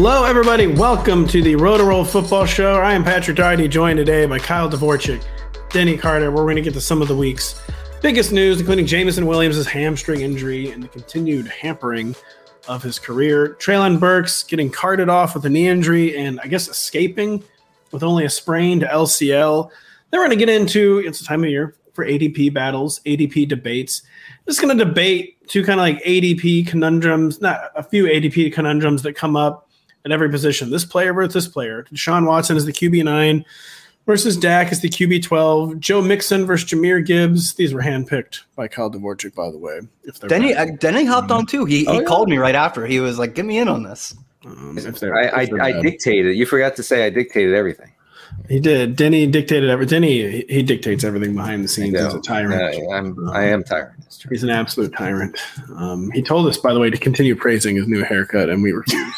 Hello, everybody. Welcome to the Rotoworld Football Show. I am Patrick Daugherty, joined today by Kyle Dvorchak, Denny Carter. We're going to get to some of the week's biggest news, including Jameson Williams' hamstring injury and the continued hampering of his career. Treylon Burks getting carted off with a knee injury and I guess escaping with only a sprained LCL. Then we're going to get into it's the time of year for ADP battles, ADP debates. Just going to debate two kind of like ADP conundrums, not a few ADP conundrums that come up at every position. This player versus this player. Deshaun Watson is the QB nine versus Dak is the QB twelve. Joe Mixon versus Jahmyr Gibbs. These were handpicked by Kyle Dvorchak, by the way. If Denny uh, Denny hopped on too. He, oh, he yeah. called me right after. He was like, "Get me in on this." Um, I, I, I dictated. You forgot to say I dictated everything. He did. Denny dictated everything. Denny he dictates everything behind the scenes. He's a tyrant. Uh, I'm um, I am tyrant. He's an absolute tyrant. Um, he told us, by the way, to continue praising his new haircut, and we refuse.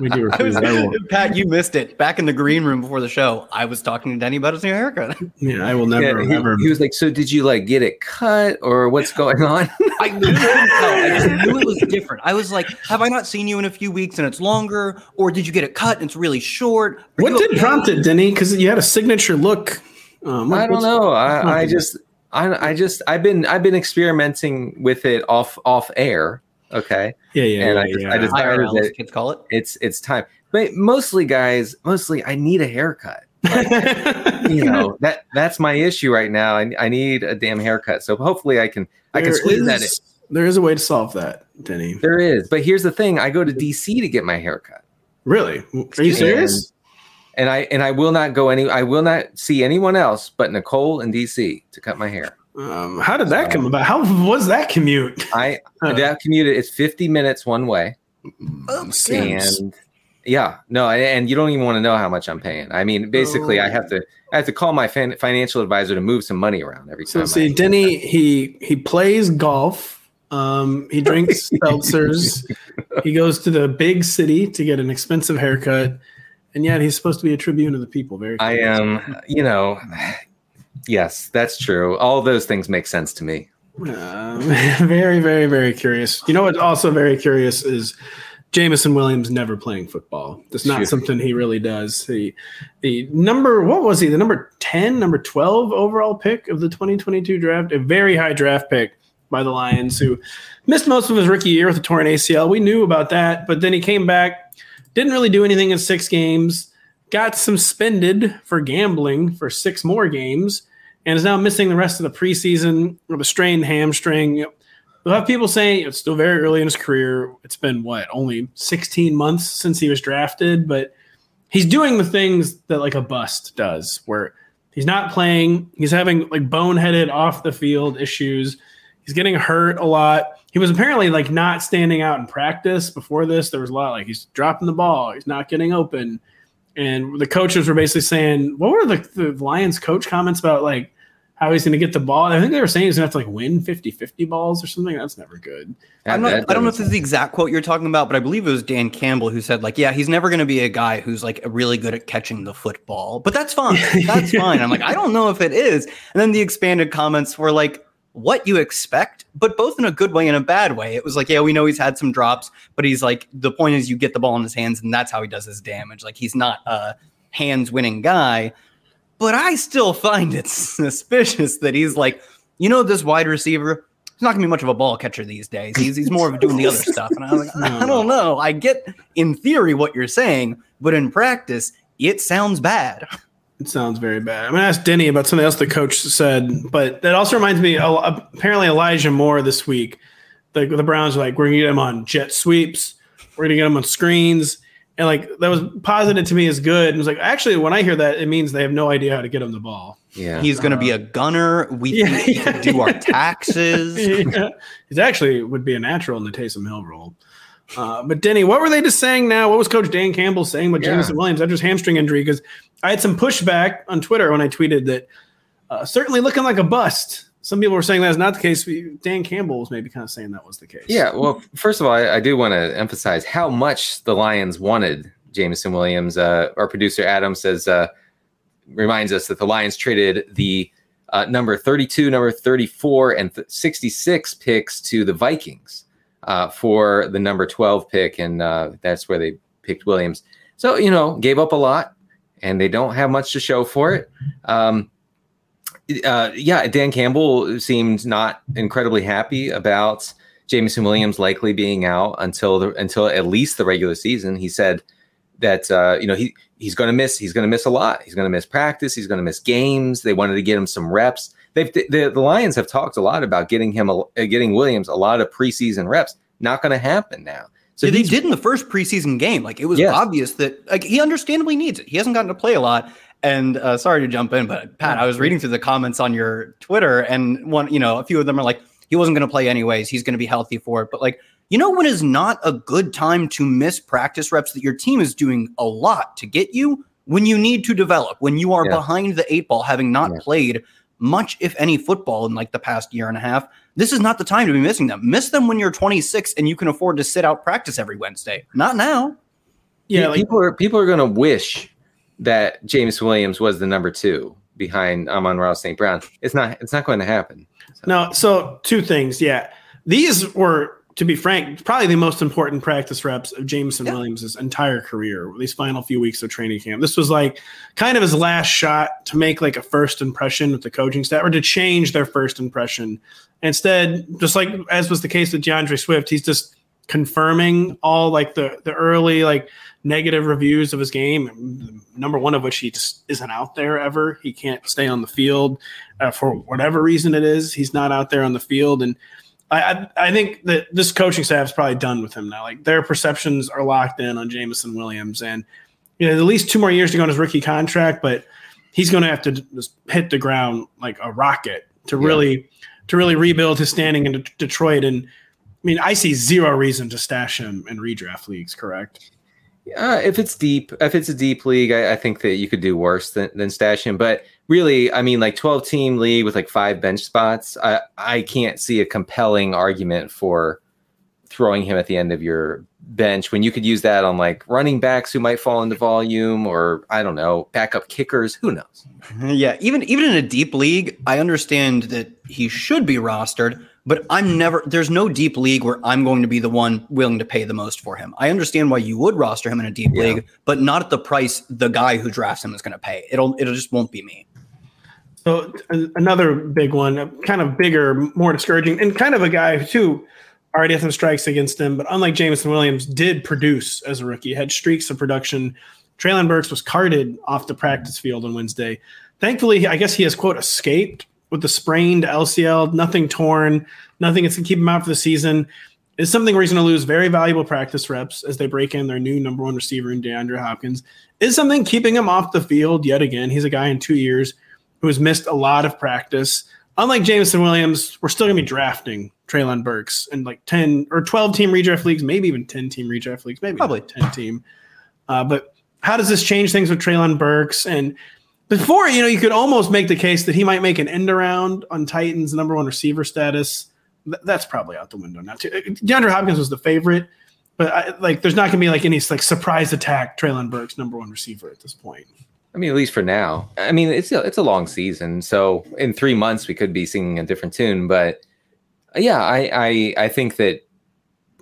we do refuse. Was, Pat, you missed it. Back in the green room before the show, I was talking to Denny about his new haircut. Yeah, I will never, yeah, he, He was like, "So did you like get it cut, or what's going on?" I knew I just knew it was different. I was like, "Have I not seen you in a few weeks and it's longer, or did you get it cut and it's really short?" Are what did okay? prompt it, Denny? Because you had a signature look. Um, I don't know. I, I just I, I just I've been I've been experimenting with it off off air. Okay. Yeah, yeah. And yeah, I just, yeah. I decided IRL, that kids call it. It's it's time. But mostly, guys, mostly I need a haircut. Like, you know that that's my issue right now. I, I need a damn haircut. So hopefully I can I can squeeze that in. There is a way to solve that, Denny. There is, but here's the thing: I go to DC to get my haircut. Really? Are you serious? And I and I will not go any. I will not see anyone else but Nicole in DC to cut my hair. Um, how did that so, come about? How was that commute? I that commute it's fifty minutes one way. Oh, and yeah, no, and you don't even want to know how much I'm paying. I mean, basically, oh. I have to I have to call my fan, financial advisor to move some money around every time. So see, Denny, he he plays golf. Um, he drinks seltzers. he goes to the big city to get an expensive haircut and yet he's supposed to be a tribune of the people. Very. I am. You know. Yes, that's true. All those things make sense to me. Uh, very, very, very curious. You know what's also very curious is Jameson Williams never playing football. That's not something he really does. He, the number what was he? The number 10, number 12 overall pick of the 2022 draft, a very high draft pick by the Lions who missed most of his rookie year with a torn ACL. We knew about that, but then he came back didn't really do anything in six games. Got suspended for gambling for six more games, and is now missing the rest of the preseason with a strained hamstring. We'll have people saying it's still very early in his career. It's been what only 16 months since he was drafted, but he's doing the things that like a bust does, where he's not playing. He's having like boneheaded off the field issues. He's getting hurt a lot he was apparently like not standing out in practice before this. There was a lot like he's dropping the ball, he's not getting open. And the coaches were basically saying, what were the, the Lions coach comments about like how he's going to get the ball? I think they were saying he's going to have to like win 50 50 balls or something. That's never good. I'm not, I don't know if this is the exact quote you're talking about, but I believe it was Dan Campbell who said, like, yeah, he's never going to be a guy who's like really good at catching the football, but that's fine. That's fine. I'm like, I don't know if it is. And then the expanded comments were like, what you expect, but both in a good way and a bad way. It was like, yeah, we know he's had some drops, but he's like, the point is you get the ball in his hands and that's how he does his damage. Like he's not a hands winning guy. But I still find it suspicious that he's like, you know, this wide receiver, he's not gonna be much of a ball catcher these days. He's he's more of doing the other stuff. And I was like, I don't know. I get in theory what you're saying, but in practice, it sounds bad. It sounds very bad. I'm gonna ask Denny about something else the coach said, but that also reminds me. Apparently, Elijah Moore this week, the the Browns are like, we're gonna get him on jet sweeps, we're gonna get him on screens, and like that was posited to me as good. And it was like, actually, when I hear that, it means they have no idea how to get him the ball. Yeah, he's gonna uh, be a gunner. We yeah, he could do our taxes. yeah. He's actually would be a natural in the Taysom Hill role. Uh, but Denny, what were they just saying now? What was Coach Dan Campbell saying with yeah. Jameson Williams after his hamstring injury? Because I had some pushback on Twitter when I tweeted that uh, certainly looking like a bust. Some people were saying that's not the case. Dan Campbell was maybe kind of saying that was the case. Yeah. Well, first of all, I, I do want to emphasize how much the Lions wanted Jameson Williams. Uh, our producer Adam says uh, reminds us that the Lions traded the uh, number 32, number 34, and th- 66 picks to the Vikings uh, for the number 12 pick, and uh, that's where they picked Williams. So you know, gave up a lot, and they don't have much to show for it. Um, uh, yeah, Dan Campbell seemed not incredibly happy about Jameson Williams likely being out until the until at least the regular season. He said that uh, you know he he's going to miss he's going to miss a lot. He's going to miss practice. He's going to miss games. They wanted to get him some reps. They've the, the Lions have talked a lot about getting him a, getting Williams a lot of preseason reps. Not going to happen now. So yeah, they did in the first preseason game. Like it was yes. obvious that like he understandably needs it. He hasn't gotten to play a lot. And uh, sorry to jump in, but Pat, I was reading through the comments on your Twitter, and one, you know, a few of them are like, he wasn't going to play anyways. He's going to be healthy for it. But like, you know, when is not a good time to miss practice reps that your team is doing a lot to get you when you need to develop, when you are yeah. behind the eight ball, having not yeah. played much, if any, football in like the past year and a half. This is not the time to be missing them. Miss them when you're 26 and you can afford to sit out practice every Wednesday. Not now. Yeah, like, people are people are going to wish that James Williams was the number two behind Amon-Ra St. Brown. It's not. It's not going to happen. So. No. So two things. Yeah, these were to be frank, probably the most important practice reps of Jameson yeah. Williams' entire career, these final few weeks of training camp. This was like kind of his last shot to make like a first impression with the coaching staff or to change their first impression. Instead, just like as was the case with D'Andre Swift, he's just confirming all like the the early like negative reviews of his game. Number one of which he just isn't out there ever. He can't stay on the field uh, for whatever reason it is. He's not out there on the field and I, I think that this coaching staff is probably done with him now. Like their perceptions are locked in on Jameson Williams, and you know at least two more years to go on his rookie contract, but he's going to have to just hit the ground like a rocket to yeah. really to really rebuild his standing in De- Detroit. And I mean, I see zero reason to stash him in redraft leagues. Correct? Uh, if it's deep, if it's a deep league, I, I, think that you could do worse than, than stash him. But really, I mean, like 12 team league with like five bench spots, I, I can't see a compelling argument for throwing him at the end of your bench when you could use that on like running backs who might fall into volume or I don't know, backup kickers, who knows. Yeah, even even in a deep league, I understand that he should be rostered, but I'm never there's no deep league where I'm going to be the one willing to pay the most for him. I understand why you would roster him in a deep yeah. league, but not at the price the guy who drafts him is going to pay. It'll it'll just won't be me. So uh, another big one, uh, kind of bigger, more discouraging, and kind of a guy who too already had some strikes against him, but unlike Jameson Williams, did produce as a rookie, had streaks of production. Treylon Burks was carted off the practice field on Wednesday. Thankfully, I guess he has quote escaped with the sprained LCL, nothing torn, nothing that's gonna keep him out for the season. Is something where he's going to lose very valuable practice reps as they break in their new number one receiver in DeAndre Hopkins. Is something keeping him off the field yet again? He's a guy in two years who has missed a lot of practice. Unlike Jameson Williams, we're still going to be drafting Treylon Burks in like 10 or 12 team redraft leagues, maybe even 10 team redraft leagues, maybe probably 10 team. Uh, but how does this change things with Treylon Burks? And before, you know, you could almost make the case that he might make an end around on Titans' number one receiver status. Th- that's probably out the window now, too. Uh, DeAndre Hopkins was the favorite, but I, like, there's not going to be like any like surprise attack Treylon Burks' number one receiver at this point. I mean, at least for now. I mean, it's a, it's a long season, so in three months we could be singing a different tune. But uh, yeah, I I, I think that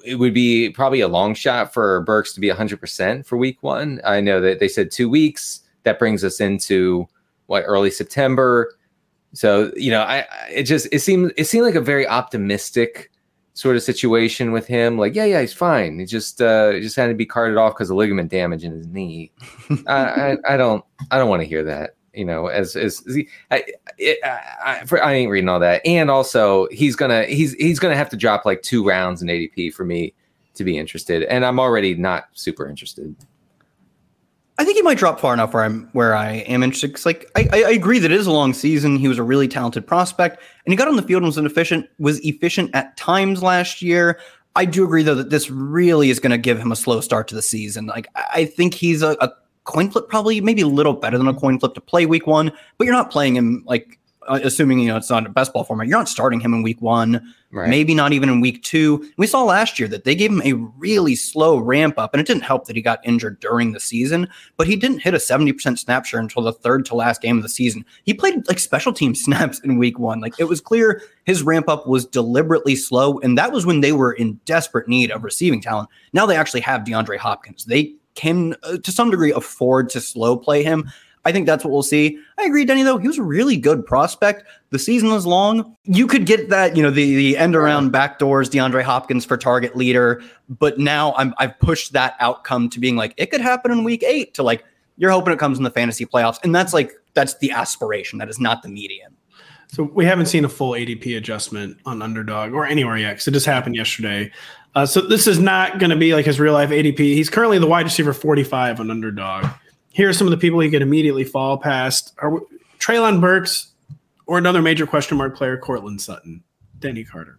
it would be probably a long shot for Burks to be 100% for week one. I know that they said two weeks. That brings us into what early September. So you know, I it just it seemed it seemed like a very optimistic sort of situation with him. Like, yeah, yeah, he's fine. He just uh, just had to be carted off because of ligament damage in his knee. I, I, I don't I don't want to hear that. You know, as as, as he, I, it, I, I, I ain't reading all that. And also, he's gonna he's he's gonna have to drop like two rounds in ADP for me to be interested. And I'm already not super interested. I think he might drop far enough where I'm where I am interested. Cause like I, I agree that it is a long season. He was a really talented prospect, and he got on the field and was efficient was efficient at times last year. I do agree though that this really is going to give him a slow start to the season. Like I think he's a, a coin flip, probably maybe a little better than a coin flip to play week one, but you're not playing him like assuming you know it's not a best ball format. You're not starting him in week one. Right. Maybe not even in week two. We saw last year that they gave him a really slow ramp up, and it didn't help that he got injured during the season, but he didn't hit a 70% snap share until the third to last game of the season. He played like special team snaps in week one. Like it was clear his ramp up was deliberately slow, and that was when they were in desperate need of receiving talent. Now they actually have DeAndre Hopkins. They can, uh, to some degree, afford to slow play him. I think that's what we'll see. I agree, Denny, though. He was a really good prospect. The season was long. You could get that, you know, the, the end around backdoors, DeAndre Hopkins for target leader. But now I'm, I've pushed that outcome to being like, it could happen in week eight to like, you're hoping it comes in the fantasy playoffs. And that's like, that's the aspiration. That is not the median. So we haven't seen a full ADP adjustment on Underdog or anywhere yet because it just happened yesterday. Uh, so this is not going to be like his real life ADP. He's currently the wide receiver 45 on Underdog here are some of the people he could immediately fall past. Are Treylon Burks or another major question mark player, Courtland Sutton, Denny Carter?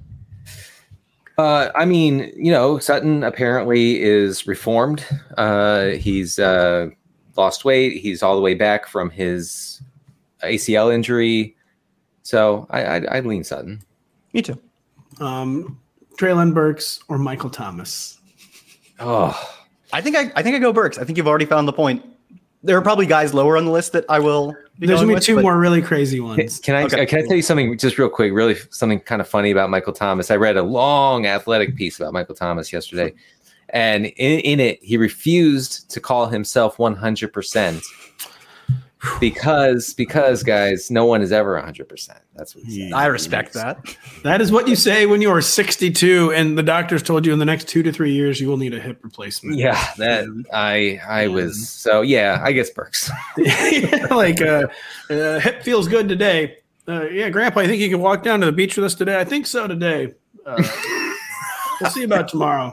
Uh, I mean, you know, Sutton apparently is reformed. Uh, he's uh, lost weight. He's all the way back from his ACL injury. So I, I, I lean Sutton. Me too. Um, Treylon Burks or Michael Thomas? Oh, I think I, I think I go Burks. I think you've already found the point there are probably guys lower on the list that I will. There's gonna be two but... more really crazy ones. Can I okay. can I tell you something just real quick? Really, something kind of funny about Michael Thomas. I read a long athletic piece about Michael Thomas yesterday, and in, in it he refused to call himself 100 percent because because guys, no one is ever 100%. That's what he said. I respect that. That is what you say when you are 62 and the doctors told you in the next 2 to 3 years you will need a hip replacement. Yeah, that I I was so yeah, I guess Burks. yeah, like uh, uh, hip feels good today. Uh, yeah, grandpa, I think you can walk down to the beach with us today. I think so today. Uh, we'll see about tomorrow.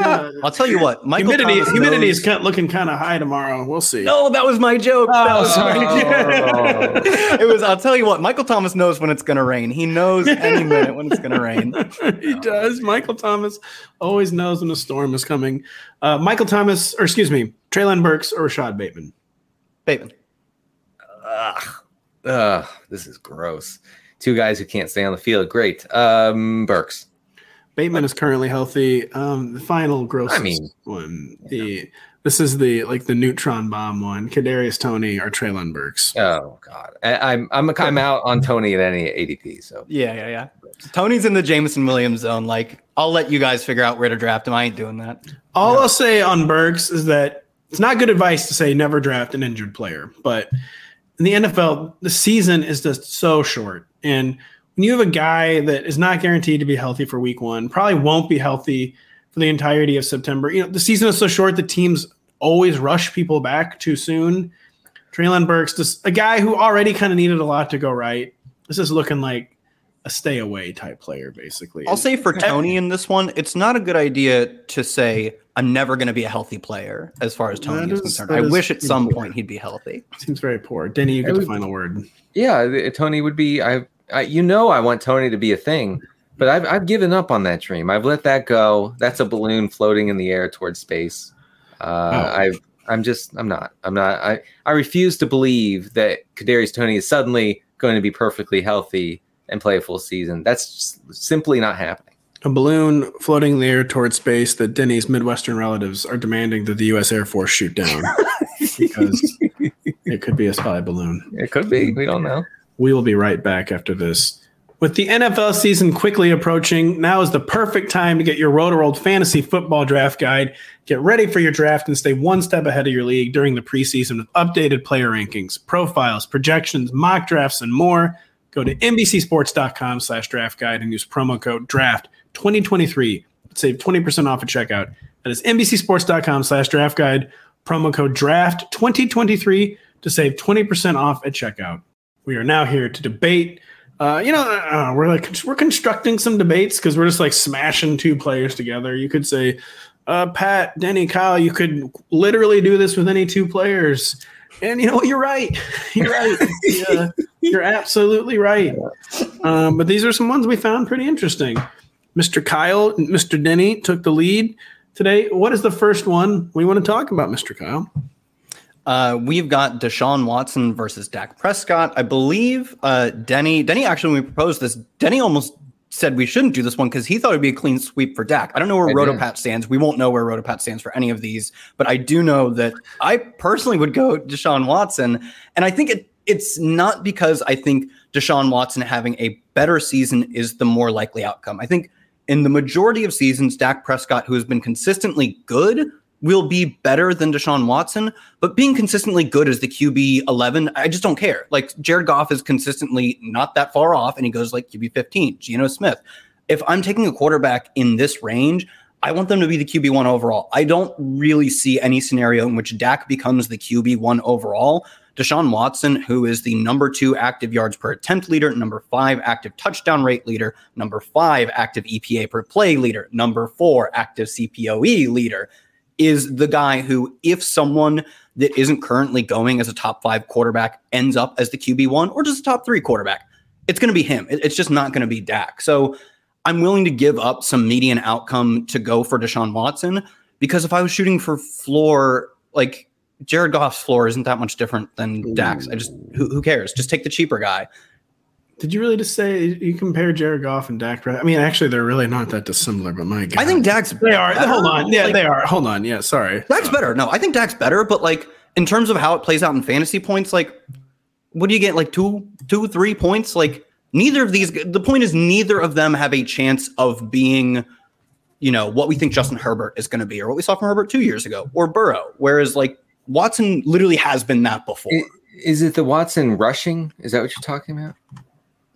Uh, I'll tell you what, Michael humidity humidity is kind of looking kind of high tomorrow. We'll see. No, that was my joke. Oh, that was my it was. I'll tell you what, Michael Thomas knows when it's going to rain. He knows any minute when it's going to rain. he does. Michael Thomas always knows when a storm is coming. Uh, Michael Thomas, or excuse me, Treylon Burks or Rashod Bateman. Bateman. Ugh, ugh, this is gross. Two guys who can't stay on the field. Great. Um, Burks. Bateman is currently healthy. Um, the final gross I mean, one. The this is the like the neutron bomb one. Kadarius Toney or Treylon Burks. Oh God, I, am I'm I'm out on Toney at any ADP. So yeah, yeah, yeah. Toney's in the Jameson Williams zone. Like I'll let you guys figure out where to draft him. I ain't doing that. All no. I'll say on Burks is that it's not good advice to say never draft an injured player, but in the NFL, the season is just so short and when you have a guy that is not guaranteed to be healthy for week one, probably won't be healthy for the entirety of September. You know, the season is so short the teams always rush people back too soon. Treylon Burks, just a guy who already kind of needed a lot to go right. This is looking like a stay away type player, basically. I'll say for Toney in this one, it's not a good idea to say I'm never going to be a healthy player as far as Toney is, is, concerned. I wish at some poor. point he'd be healthy. Seems very poor. Denny, you get the final word. Yeah, Toney would be. I I, you know, I want Toney to be a thing, but I've, I've given up on that dream. I've let that go. That's a balloon floating in the air towards space. Uh, oh. I've, I'm just, I'm not, I'm not, I, I refuse to believe that Kadarius Toney is suddenly going to be perfectly healthy and play a full season. That's simply not happening. A balloon floating in the air towards space that Denny's Midwestern relatives are demanding that the U.S. Air Force shoot down. because it could be a spy balloon. It could be. We don't know. We will be right back after this. With the NFL season quickly approaching, now is the perfect time to get your Roto fantasy football draft guide. Get ready for your draft and stay one step ahead of your league during the preseason with updated player rankings, profiles, projections, mock drafts, and more. Go to NBCSports.com slash draft guide and use promo code DRAFT 2023. Save 20% off at checkout. That is NBCSports.com slash draft guide, promo code DRAFT 2023 to save 20% off at checkout. We are now here to debate uh, you know, we're like we're constructing some debates because we're just like smashing two players together. You could say, uh, Pat, Denny, Kyle, you could literally do this with any two players. And you know, what, you're right. You're right. yeah, you're absolutely right. Um, but these are some ones we found pretty interesting. Mr. Kyle, Mr. Denny took the lead today. What is the first one we want to talk about, Mr. Kyle? Uh, we've got Deshaun Watson versus Dak Prescott. I believe uh, Denny. Denny actually, when we proposed this, Denny almost said we shouldn't do this one because he thought it'd be a clean sweep for Dak. I don't know where Rotopat stands. We won't know where Rotopat stands for any of these, but I do know that I personally would go Deshaun Watson, and I think it it's not because I think Deshaun Watson having a better season is the more likely outcome. I think in the majority of seasons, Dak Prescott, who has been consistently good, will be better than Deshaun Watson, but being consistently good as the QB 11, I just don't care. Like Jared Goff is consistently not that far off, and he goes like QB 15, Geno Smith. If I'm taking a quarterback in this range, I want them to be the QB one overall. I don't really see any scenario in which Dak becomes the QB one overall. Deshaun Watson, who is the number two active yards per attempt leader, number five active touchdown rate leader, number five active EPA per play leader, number four active CPOE leader is the guy who, if someone that isn't currently going as a top five quarterback ends up as the QB one or just a top three quarterback, it's going to be him. It's just not going to be Dak. So I'm willing to give up some median outcome to go for Deshaun Watson because if I was shooting for floor, like Jared Goff's floor isn't that much different than Dak's. I just, who, who cares? Just take the cheaper guy. Did you really just say you compare Jared Goff and Dak? I mean, actually, they're really not that dissimilar. But my God, I think Dak's they are. Better. Hold on, yeah, like, they are. Hold on, yeah. Sorry, Dak's uh, better. No, I think Dak's better. But like in terms of how it plays out in fantasy points, like what do you get? Like two, two, three points? Like neither of these. The point is, neither of them have a chance of being, you know, what we think Justin Herbert is going to be, or what we saw from Herbert two years ago, or Burrow. Whereas like Watson literally has been that before. Is it the Watson rushing? Is that what you're talking about?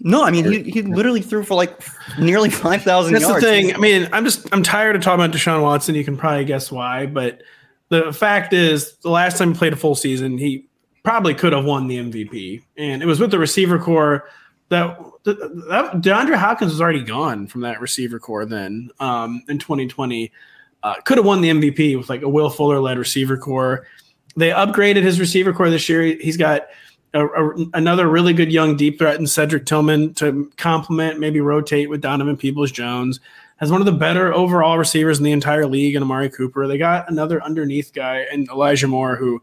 No, I mean he, he literally threw for like nearly five thousand. That's the thing. I mean, I'm just I'm tired of talking about Deshaun Watson. You can probably guess why, but the fact is, the last time he played a full season, he probably could have won the MVP, and it was with the receiver corps that, that DeAndre Hopkins was already gone from that receiver corps then um, in 2020. Uh, could have won the MVP with like a Will Fuller led receiver corps. They upgraded his receiver corps this year. He's got a, a, another really good young deep threat in Cedric Tillman to complement, maybe rotate with Donovan Peoples Jones. Has one of the better overall receivers in the entire league, and Amari Cooper. They got another underneath guy and Elijah Moore, who,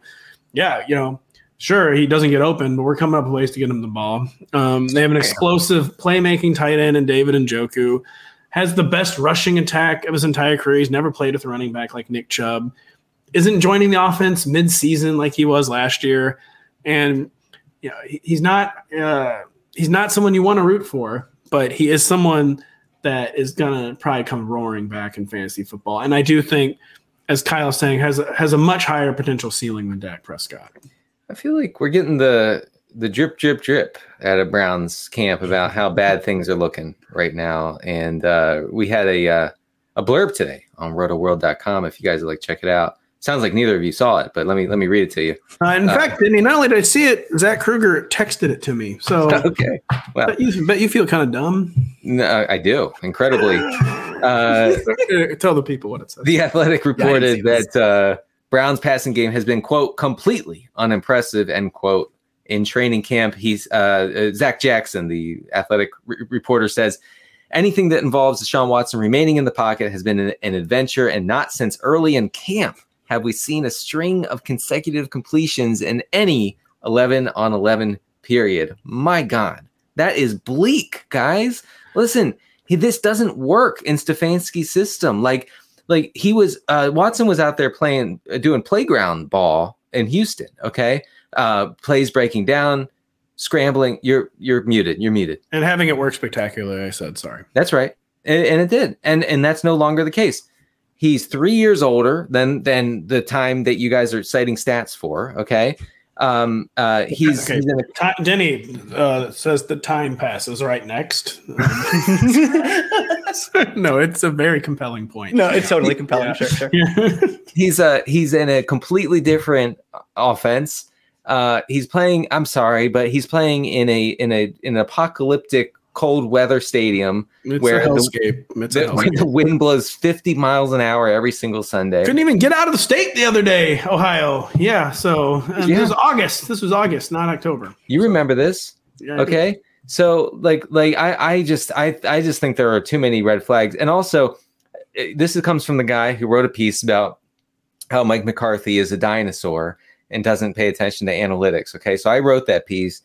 yeah, you know, sure he doesn't get open, but we're coming up with ways to get him the ball. Um, they have an explosive playmaking tight end in David Njoku. Has the best rushing attack of his entire career. He's never played with a running back like Nick Chubb. Isn't joining the offense mid-season like he was last year, and you know, he's not uh, he's not someone you want to root for, but he is someone that is gonna probably come roaring back in fantasy football. And I do think, as Kyle's saying, has a, has a much higher potential ceiling than Dak Prescott. I feel like we're getting the the drip drip drip at a Browns camp about how bad things are looking right now, and uh, we had a uh, a blurb today on rotoworld.com if you guys would like check it out Sounds like neither of you saw it, but let me let me read it to you. Uh, in uh, fact, I mean, not only did I see it, Zach Kruger texted it to me. So okay, well, bet you, bet you feel kind of dumb. No, I do incredibly. Uh, Tell the people what it says. The Athletic reported yeah, that uh, Brown's passing game has been quote completely unimpressive end quote in training camp. He's uh, uh Zac Jackson, the Athletic re- reporter, says anything that involves Deshaun Watson remaining in the pocket has been an, an adventure, and not since early in camp have we seen a string of consecutive completions in any 11 on 11 period. My God, that is bleak, guys. Listen, he, this doesn't work in Stefanski's system. Like, like he was, uh, Watson was out there playing, uh, doing playground ball in Houston. Okay, uh, plays breaking down, scrambling. You're you're muted. You're muted. And having it work spectacularly. I said sorry. That's right, and, and it did, and and that's no longer the case. He's three years older than than the time that you guys are citing stats for. Okay, um, uh, he's, okay. he's in a- Denny uh, says the time passes right next. no, it's a very compelling point. No, it's totally compelling. Yeah. Sure, sure. he's uh he's in a completely different offense. Uh, he's playing. I'm sorry, but he's playing in a in a in an apocalyptic cold weather stadium it's where the, the, the wind blows 50 miles an hour every single Sunday. Couldn't even get out of the state the other day, Ohio. Yeah, so yeah. this was August. This was August, not October. You so. remember this? Yeah, okay. So like like I I just I I just think there are too many red flags. And also eh, this comes from the guy who wrote a piece about how Mike McCarthy is a dinosaur and doesn't pay attention to analytics. Okay. So I wrote that piece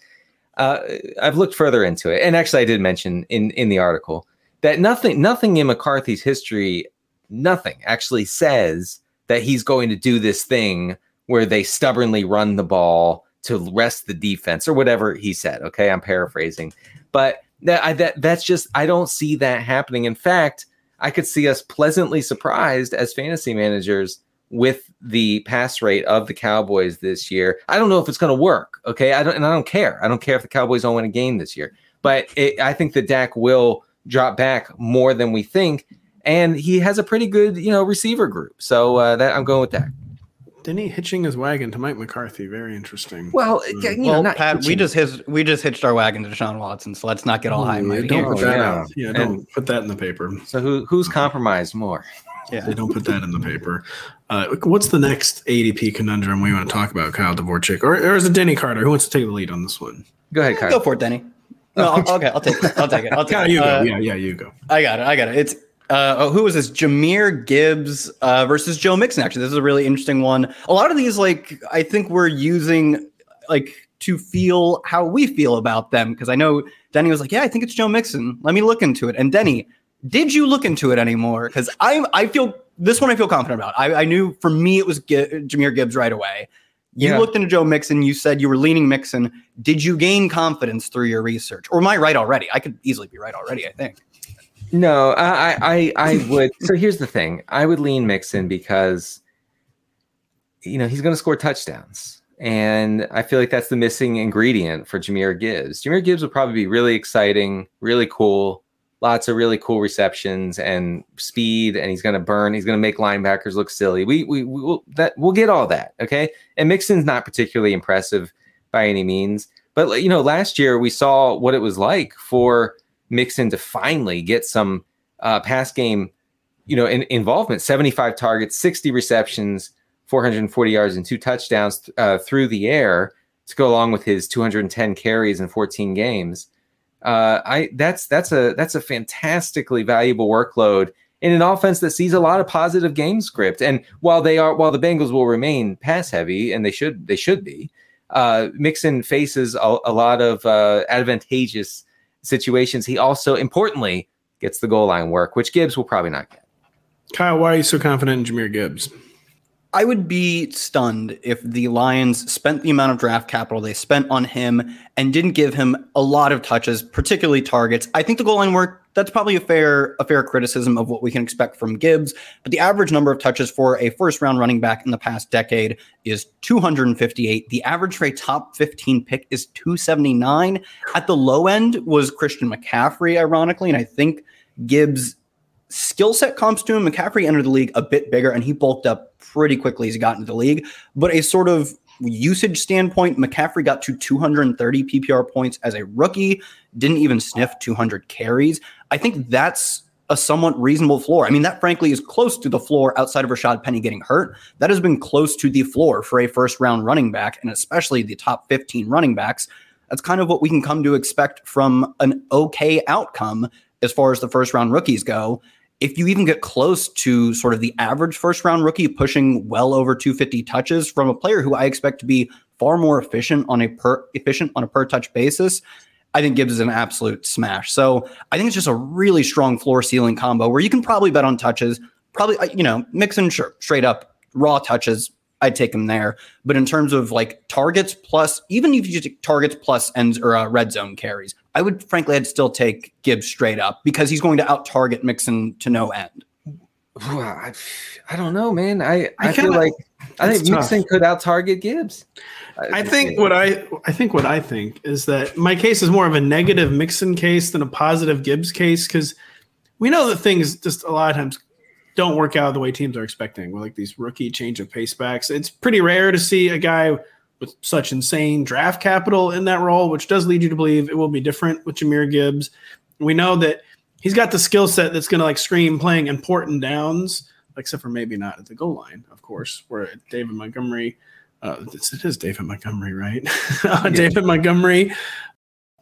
uh, I've looked further into it, and actually, I did mention in in the article that nothing nothing in McCarthy's history, nothing actually says that he's going to do this thing where they stubbornly run the ball to rest the defense or whatever he said. Okay, I'm paraphrasing, but that I, that that's just I don't see that happening. In fact, I could see us pleasantly surprised as fantasy managers with the pass rate of the Cowboys this year. I don't know if it's going to work. Okay, I don't, and I don't care. I don't care if the Cowboys don't win a game this year. But it, I think that Dak will drop back more than we think, and he has a pretty good, you know, receiver group. So uh, that I'm going with Dak. Denny hitching his wagon to Mike McCarthy. Very interesting. Well, you well, know, Pat, hitching. we just hit, we just hitched our wagon to Deshaun Watson, so let's not get all high. Yeah, don't put that yeah. out. Yeah, don't and, put that in the paper. So who who's compromised more? Yeah, they don't put that in the paper. Uh, what's the next ADP conundrum we want to talk about, Kyle Dvorchak, or, or is it Denny Carter? Who wants to take the lead on this one? Go ahead, Kyle. Go for it, Denny. No, I'll, okay, I'll take it. I'll take it. I'll take it. You go. Uh, yeah, yeah, you go. I got it. I got it. It's uh, oh, who was this? Jahmyr Gibbs uh, versus Joe Mixon. Actually, this is a really interesting one. A lot of these, like, I think we're using like to feel how we feel about them because I know Denny was like, "Yeah, I think it's Joe Mixon. Let me look into it." And Denny, did you look into it anymore? Because I I feel this one I feel confident about. I, I knew for me it was G- Jahmyr Gibbs right away. You yeah. looked into Joe Mixon. You said you were leaning Mixon. Did you gain confidence through your research, or am I right already? I could easily be right already. I think. No, I I I would. so here's the thing: I would lean Mixon because you know he's going to score touchdowns, and I feel like that's the missing ingredient for Jahmyr Gibbs. Jahmyr Gibbs would probably be really exciting, really cool lots of really cool receptions and speed and he's going to burn he's going to make linebackers look silly. We we we will that we'll get all that okay? And mixon's not particularly impressive by any means but you know last year we saw what it was like for mixon to finally get some uh, pass game you know in, involvement. 75 targets 60 receptions 440 yards and two touchdowns uh, through the air to go along with his 210 carries in 14 games uh, I that's that's a that's a fantastically valuable workload in an offense that sees a lot of positive game script. And while they are while the Bengals will remain pass heavy, and they should they should be, uh, Mixon faces a, a lot of uh, advantageous situations. He also importantly gets the goal line work, which Gibbs will probably not get. Kyle, why are you so confident in Jahmyr Gibbs? I would be stunned if the Lions spent the amount of draft capital they spent on him and didn't give him a lot of touches, particularly targets. I think the goal line work that's probably a fair a fair criticism of what we can expect from Gibbs, but the average number of touches for a first round running back in the past decade is 258. The average for a top 15 pick is 279. At the low end was Christian McCaffrey ironically, and I think Gibbs skill set comps to him. McCaffrey entered the league a bit bigger and he bulked up pretty quickly as he got into the league. But a sort of usage standpoint, McCaffrey got to 230 PPR points as a rookie, didn't even sniff 200 carries. I think that's a somewhat reasonable floor. I mean, that frankly is close to the floor outside of Rashaad Penny getting hurt. That has been close to the floor for a first round running back, and especially the top 15 running backs. That's kind of what we can come to expect from an okay outcome as far as the first round rookies go if you even get close to sort of the average first round rookie pushing well over 250 touches from a player who I expect to be far more efficient on a per efficient on a per touch basis, I think Gibbs is an absolute smash. So I think it's just a really strong floor ceiling combo where you can probably bet on touches, probably uh, you know Mixon sure straight up raw touches I'd take him there. But in terms of like targets plus, even if you take targets plus ends or uh, red zone carries, I would frankly I'd still take Gibbs straight up because he's going to out target Mixon to no end. I, I don't know, man. I, I, I feel like I think Mixon could out target Gibbs. I think what I I think what I think is that my case is more of a negative Mixon case than a positive Gibbs case because we know that things just a lot of times don't work out the way teams are expecting. With like these rookie change of pace backs, it's pretty rare to see a guy with such insane draft capital in that role, which does lead you to believe it will be different with Jahmyr Gibbs. We know that he's got the skill set that's going to like scream playing important downs, except for maybe not at the goal line, of course, where David Montgomery. Uh, it is David Montgomery, right? uh, David Montgomery.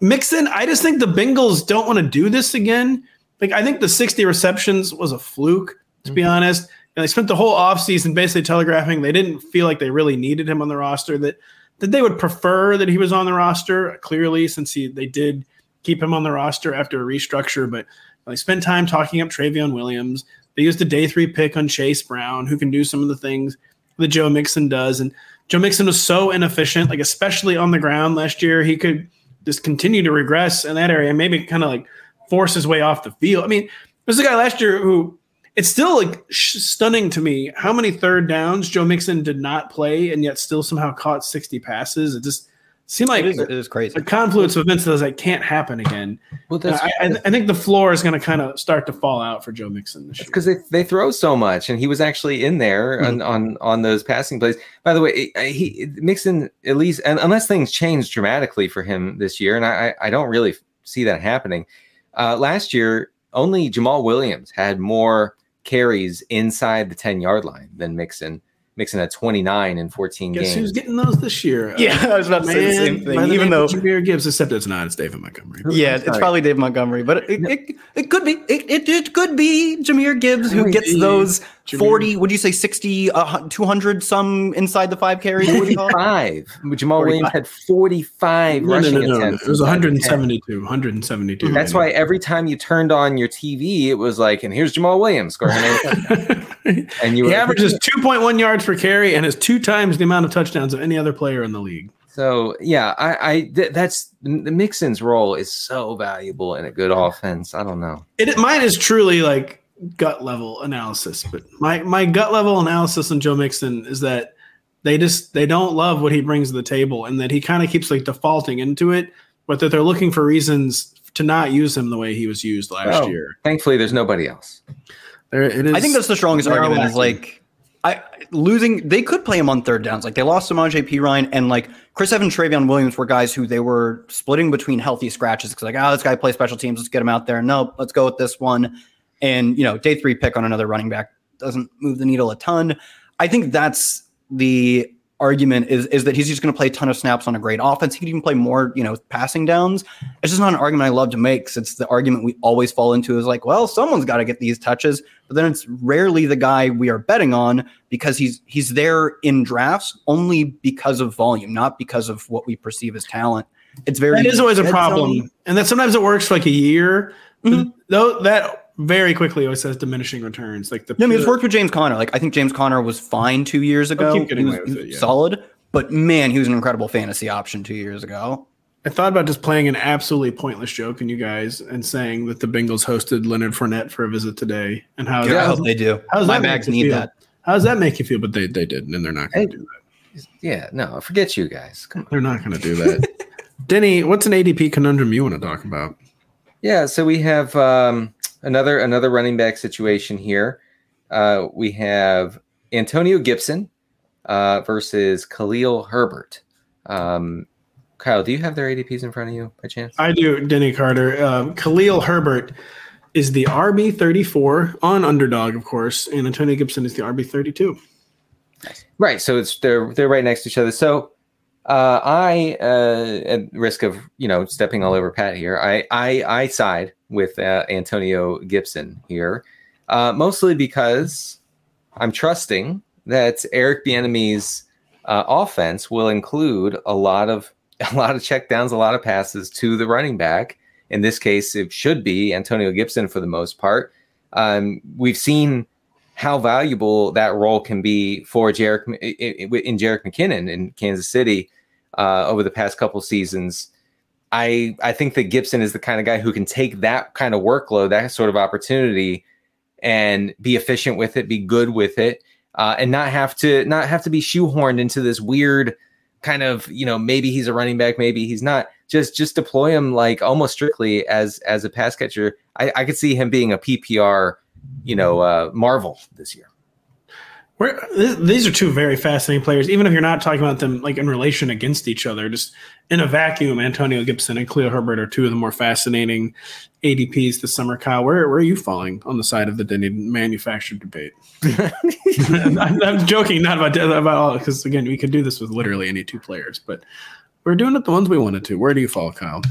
Mixon, I just think the Bengals don't want to do this again. Like, I think the 60 receptions was a fluke to be mm-hmm. honest. And they spent the whole offseason basically telegraphing they didn't feel like they really needed him on the roster, that that they would prefer that he was on the roster, clearly, since he they did keep him on the roster after a restructure. But they spent time talking up Trayveon Williams. They used a day three pick on Chase Brown, who can do some of the things that Joe Mixon does. And Joe Mixon was so inefficient, like especially on the ground last year. He could just continue to regress in that area, and maybe kind of like force his way off the field. I mean, there's a guy last year who it's still like sh- stunning to me how many third downs Joe Mixon did not play and yet still somehow caught 60 passes. It just seemed like it is, it is crazy. A confluence of events that like can't happen again. Well, that's, uh, I, I, think the floor is going to kind of start to fall out for Joe Mixon this year because they, they throw so much, and he was actually in there mm-hmm. on, on on those passing plays. By the way, he Mixon at least, and unless things change dramatically for him this year, and I I don't really see that happening. Uh, last year, only Jamaal Williams had more carries inside the 10 yard line than Mixon. Mixon at 29 in 14 Guess games. who's getting those this year? Yeah, I was about to Man, say the same thing. Even though Jahmyr Gibbs, except it's not, it's David Montgomery. Yeah, it's probably David Montgomery, but it, it, it could be it, it, it, could be Jahmyr Gibbs who gets those Jahmyr. 40, would you say 60, uh, 200 some inside the five carries? 45. Jamaal 45. Williams had 45 no, rushing no, no, no, It was 172. 172. That's why every time you turned on your TV, it was like, and here's Jamaal Williams scoring. and you he averages 2.1 yards per carry and has two times the amount of touchdowns of any other player in the league. So yeah, I, I th- that's the Mixon's role is so valuable in a good offense. I don't know. It mine is truly like gut level analysis, but my my gut level analysis on Joe Mixon is that they just they don't love what he brings to the table, and that he kind of keeps like defaulting into it, but that they're looking for reasons to not use him the way he was used last oh, year. Thankfully, there's nobody else. There it is. I think that's the strongest argument. Is like I losing. They could play him on third downs. Like they lost Samaje Ryan, and like Chris Evans, Trayveon Williams were guys who they were splitting between healthy scratches because like, oh, this guy plays special teams. Let's get him out there. Nope, let's go with this one. And, you know, day three pick on another running back doesn't move the needle a ton. I think that's the argument is, is that he's just going to play a ton of snaps on a great offense. He could even play more, you know, passing downs. It's just not an argument I love to make. Cause it's the argument we always fall into is like, well, someone's got to get these touches, but then it's rarely the guy we are betting on because he's he's there in drafts only because of volume, not because of what we perceive as talent. It's very that is always a problem, and that sometimes it works for like a year. Mm-hmm. Though that very quickly always says diminishing returns. Like the I mean, it's worked with James Conner. Like I think James Conner was fine two years ago. He was, he was it, yeah. solid, but man, he was an incredible fantasy option two years ago. I thought about just playing an absolutely pointless joke on you guys and saying that the Bengals hosted Leonard Fournette for a visit today, and how yeah, I hope they do. How's My bags need feel? that. How does that make you feel? But they they didn't, and they're not going to do that. Yeah, no, forget you guys. They're not going to do that. Denny, what's an ADP conundrum you want to talk about? Yeah, so we have um, another another running back situation here. Uh, we have Antonio Gibson uh, versus Khalil Herbert. Um, Kyle, do you have their ADPs in front of you by chance? I do, Denny Carter. Um, Khalil Herbert is the RB thirty four on underdog, of course, and Antonio Gibson is the RB thirty two. Right, so it's they're they're right next to each other. So uh, I, uh, at risk of you know stepping all over Pat here, I I, I side with uh, Antonio Gibson here, uh, mostly because I'm trusting that Eric Bieniemy's uh, offense will include a lot of a lot of checkdowns, a lot of passes to the running back. In this case, it should be Antonio Gibson for the most part. Um, we've seen how valuable that role can be for Jarek in Jerick McKinnon in Kansas City uh, over the past couple seasons. I I think that Gibson is the kind of guy who can take that kind of workload, that sort of opportunity, and be efficient with it, be good with it, uh, and not have to not have to be shoehorned into this weird kind of you know maybe he's a running back, maybe he's not. Just just deploy him like almost strictly as as a pass catcher. I, I could see him being a PPR, you know, uh, marvel this year. We're, these are two very fascinating players, even if you're not talking about them like in relation against each other. Just in a vacuum, Antonio Gibson and Khalil Herbert are two of the more fascinating ADPs this summer. Kyle, where, where are you falling on the side of the Denny manufactured debate? I'm, I'm, joking, not about about all because again, we could do this with literally any two players, but we're doing it the ones we wanted to. Where do you fall, Kyle?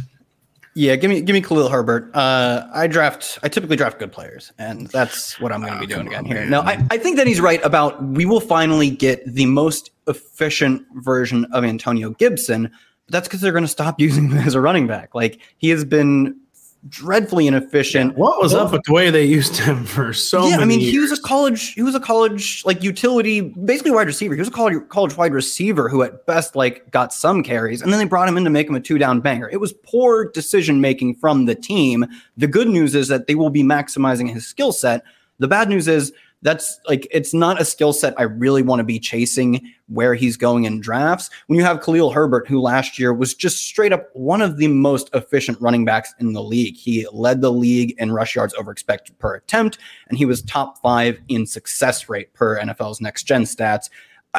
Yeah, give me give me Khalil Herbert. Uh, I draft. I typically draft good players, and that's what I'm going to oh, be doing again on, here. Man. No, I, I think that he's right about we will finally get the most efficient version of Antonio Gibson. But that's because they're going to stop using him as a running back. Like he has been dreadfully inefficient. What was up with the way they used him for so? Yeah, I mean, years. he was a college, he was a college like utility, basically wide receiver. He was a college college wide receiver who, at best, like got some carries, and then they brought him in to make him a two down banger. It was poor decision making from the team. The good news is that they will be maximizing his skill set. The bad news is that's like it's not a skill set I really want to be chasing where he's going in drafts. When you have Khalil Herbert, who last year was just straight up one of the most efficient running backs in the league, he led the league in rush yards over expected per attempt, and he was top five in success rate per NFL's next gen stats.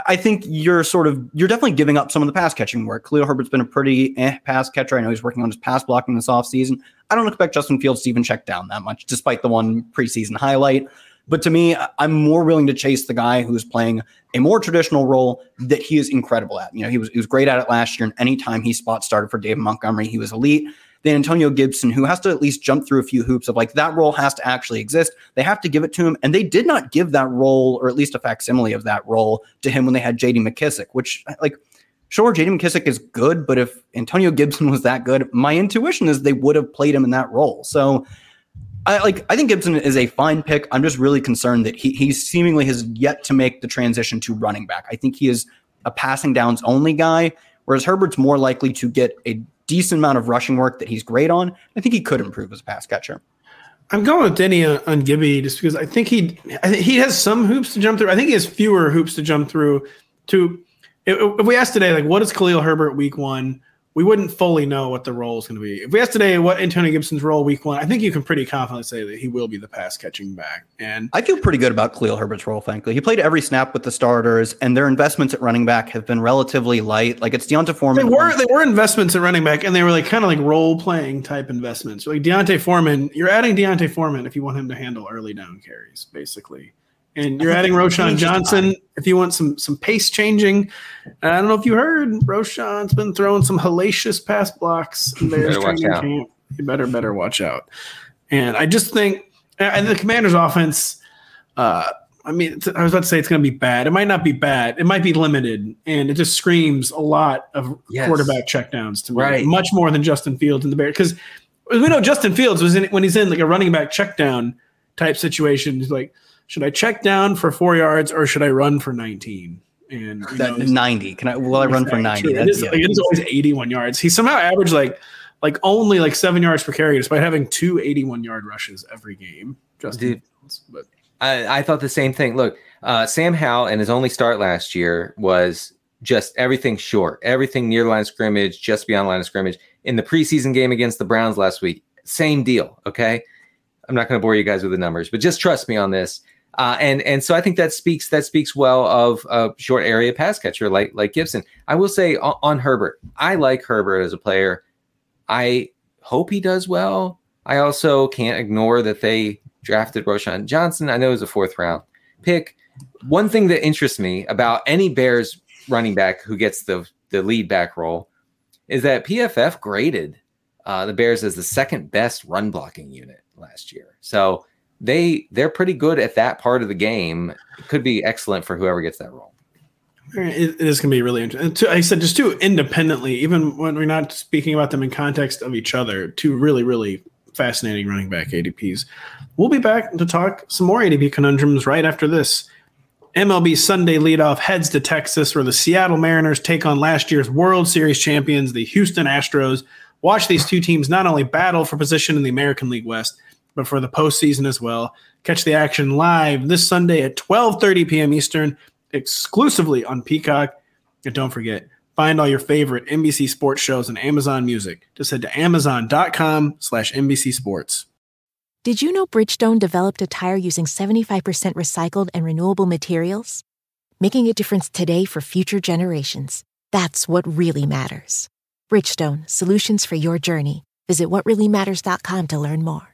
I think you're sort of you're definitely giving up some of the pass catching work. Khalil Herbert's been a pretty eh pass catcher. I know he's working on his pass blocking this offseason. I don't expect Justin Fields to even check down that much, despite the one preseason highlight. But to me, I'm more willing to chase the guy who's playing a more traditional role that he is incredible at. You know, he was he was great at it last year, and anytime he spot started for David Montgomery, he was elite. Then Antonio Gibson, who has to at least jump through a few hoops of like that role has to actually exist. They have to give it to him. And they did not give that role, or at least a facsimile of that role, to him when they had JD McKissic, which like sure, JD McKissic is good, but if Antonio Gibson was that good, my intuition is they would have played him in that role. So I like I think Gibson is a fine pick. I'm just really concerned that he he seemingly has yet to make the transition to running back. I think he is a passing downs only guy, whereas Herbert's more likely to get a decent amount of rushing work that he's great on. I think he could improve as a pass catcher. I'm going with Denny on, Gibby just because I think he I think he has some hoops to jump through. I think he has fewer hoops to jump through. To if, if we ask today, like, what is Khalil Herbert week one? We wouldn't fully know what the role is going to be. If we ask today what Antonio Gibson's role week one, I think you can pretty confidently say that he will be the pass catching back. And I feel pretty good about Khalil Herbert's role, frankly. He played every snap with the starters, and their investments at running back have been relatively light. Like it's D'Onta Foreman. They were they were investments at running back, and they were like kind of like role playing type investments. Like D'Onta Foreman, you're adding D'Onta Foreman if you want him to handle early down carries, basically and you're adding Roschon Johnson if you want some some pace changing. And I don't know if you heard, Roschon's been throwing some hellacious pass blocks in Bears training camp. You better better watch out. And I just think, and the Commanders' offense. Uh, I mean, I was about to say it's going to be bad. It might not be bad. It might be limited, and it just screams a lot of yes. quarterback checkdowns to me, right. much more than Justin Fields and the Bears. Because we know Justin Fields was in when he's in like a running back checkdown type situation. He's like, should I check down for four yards or should I run for 19? And that know, 90. Can I will I run for 90? It is, yeah. like, it is always 81 yards. He somehow averaged like like only like seven yards per carry, despite having two 81 yard rushes every game. Just Dude, but I, I, thought the same thing. Look, uh, Sam Howell and his only start last year was just everything short, everything near line of scrimmage, just beyond line of scrimmage. In the preseason game against the Browns last week, same deal. Okay. I'm not going to bore you guys with the numbers, but just trust me on this. Uh, and and so I think that speaks that speaks well of a short area pass catcher like like Gibson. I will say on, on, Herbert, I like Herbert as a player. I hope he does well. I also can't ignore that they drafted Roschon Johnson. I know it was a fourth round pick. One thing that interests me about any Bears running back who gets the the lead back role is that PFF graded uh, the Bears as the second best run blocking unit last year. So they they're pretty good at that part of the game. Could be excellent for whoever gets that role. It is going to be really interesting. I said just two independently, even when we're not speaking about them in context of each other, two really, really fascinating running back ADPs. We'll be back to talk some more ADP conundrums right after this. MLB Sunday leadoff heads to Texas, where the Seattle Mariners take on last year's World Series champions, the Houston Astros. Watch these two teams not only battle for position in the American League West, but for the postseason as well. Catch the action live this Sunday at 12:30 p.m. Eastern, exclusively on Peacock. And don't forget, find all your favorite NBC sports shows on Amazon Music. Just head to amazon.com slash NBC Sports. Did you know Bridgestone developed a tire using 75% recycled and renewable materials? Making a difference today for future generations. That's what really matters. Bridgestone, solutions for your journey. Visit whatreallymatters.com to learn more.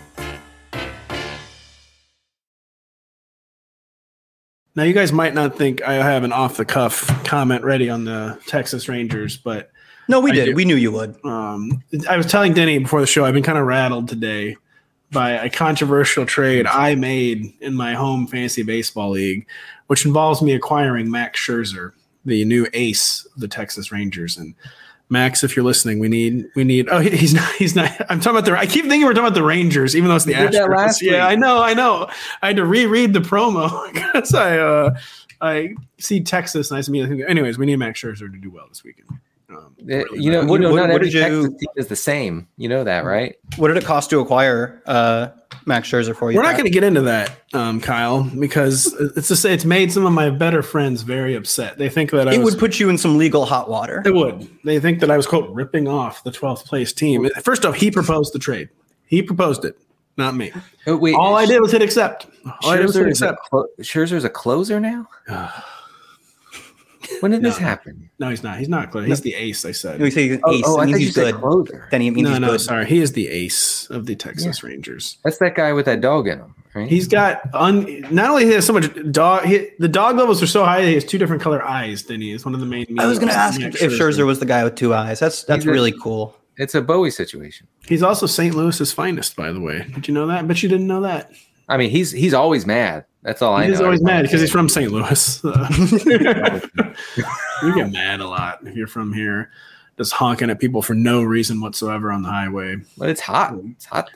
Now, you guys might not think I have an off the cuff comment ready on the Texas Rangers, but no, we I did. do. We knew you would. um, I was telling Denny before the show, I've been kind of rattled today by a controversial trade I made in my home fantasy baseball league, which involves me acquiring Max Scherzer, the new ace of the Texas Rangers. And Max, if you're listening, we need we need. Oh, he- he's not. He's not. I'm talking about the. I keep thinking we're talking about the Rangers, even though it's the You did that Astros. last yeah, week. I know. I know. I had to reread the promo because I uh I see Texas nice and I see. Anyways, we need Max Scherzer to do well this weekend. Um, Uh, really you know, bad. What- you know what- not what every did you- Texas team is the same. You know that, right? What did it cost to acquire uh, Max Scherzer for you? We're not going to get into that, um, Kyle, because it's to say it's made some of my better friends very upset. They think that I It was, would put you in some legal hot water. It would. They think that I was quote ripping off the 12th place team. First off, he proposed the trade. He proposed it, not me. Oh, wait, All I did was hit accept. All I did was hit Scherzer is accept. clo- Scherzer's a closer now. When did this happen? No, he's not. He's not clear. He's the ace. I said. We say he's Oh, ace. oh, it I means thought you he's good. closer. Then it means No, he's no, good. sorry. He is the ace of the Texas Rangers. That's that guy with that dog in him, right? He's got un, not only he has so much dog. He, the dog levels are so high. He has two different color eyes Then he is. One of the main. I was going to ask if, Max Scherzer was the guy with two eyes. That's that's He's a- really cool. it's a Bowie situation. He's also St. Louis's finest, by the way. Did you know that? But you didn't know that. I mean, he's he's always mad. That's all I know. He's always mad because he's from St. Louis. you get mad a lot if you're from here, just honking at people for no reason whatsoever on the highway. But it's hot. It's hot.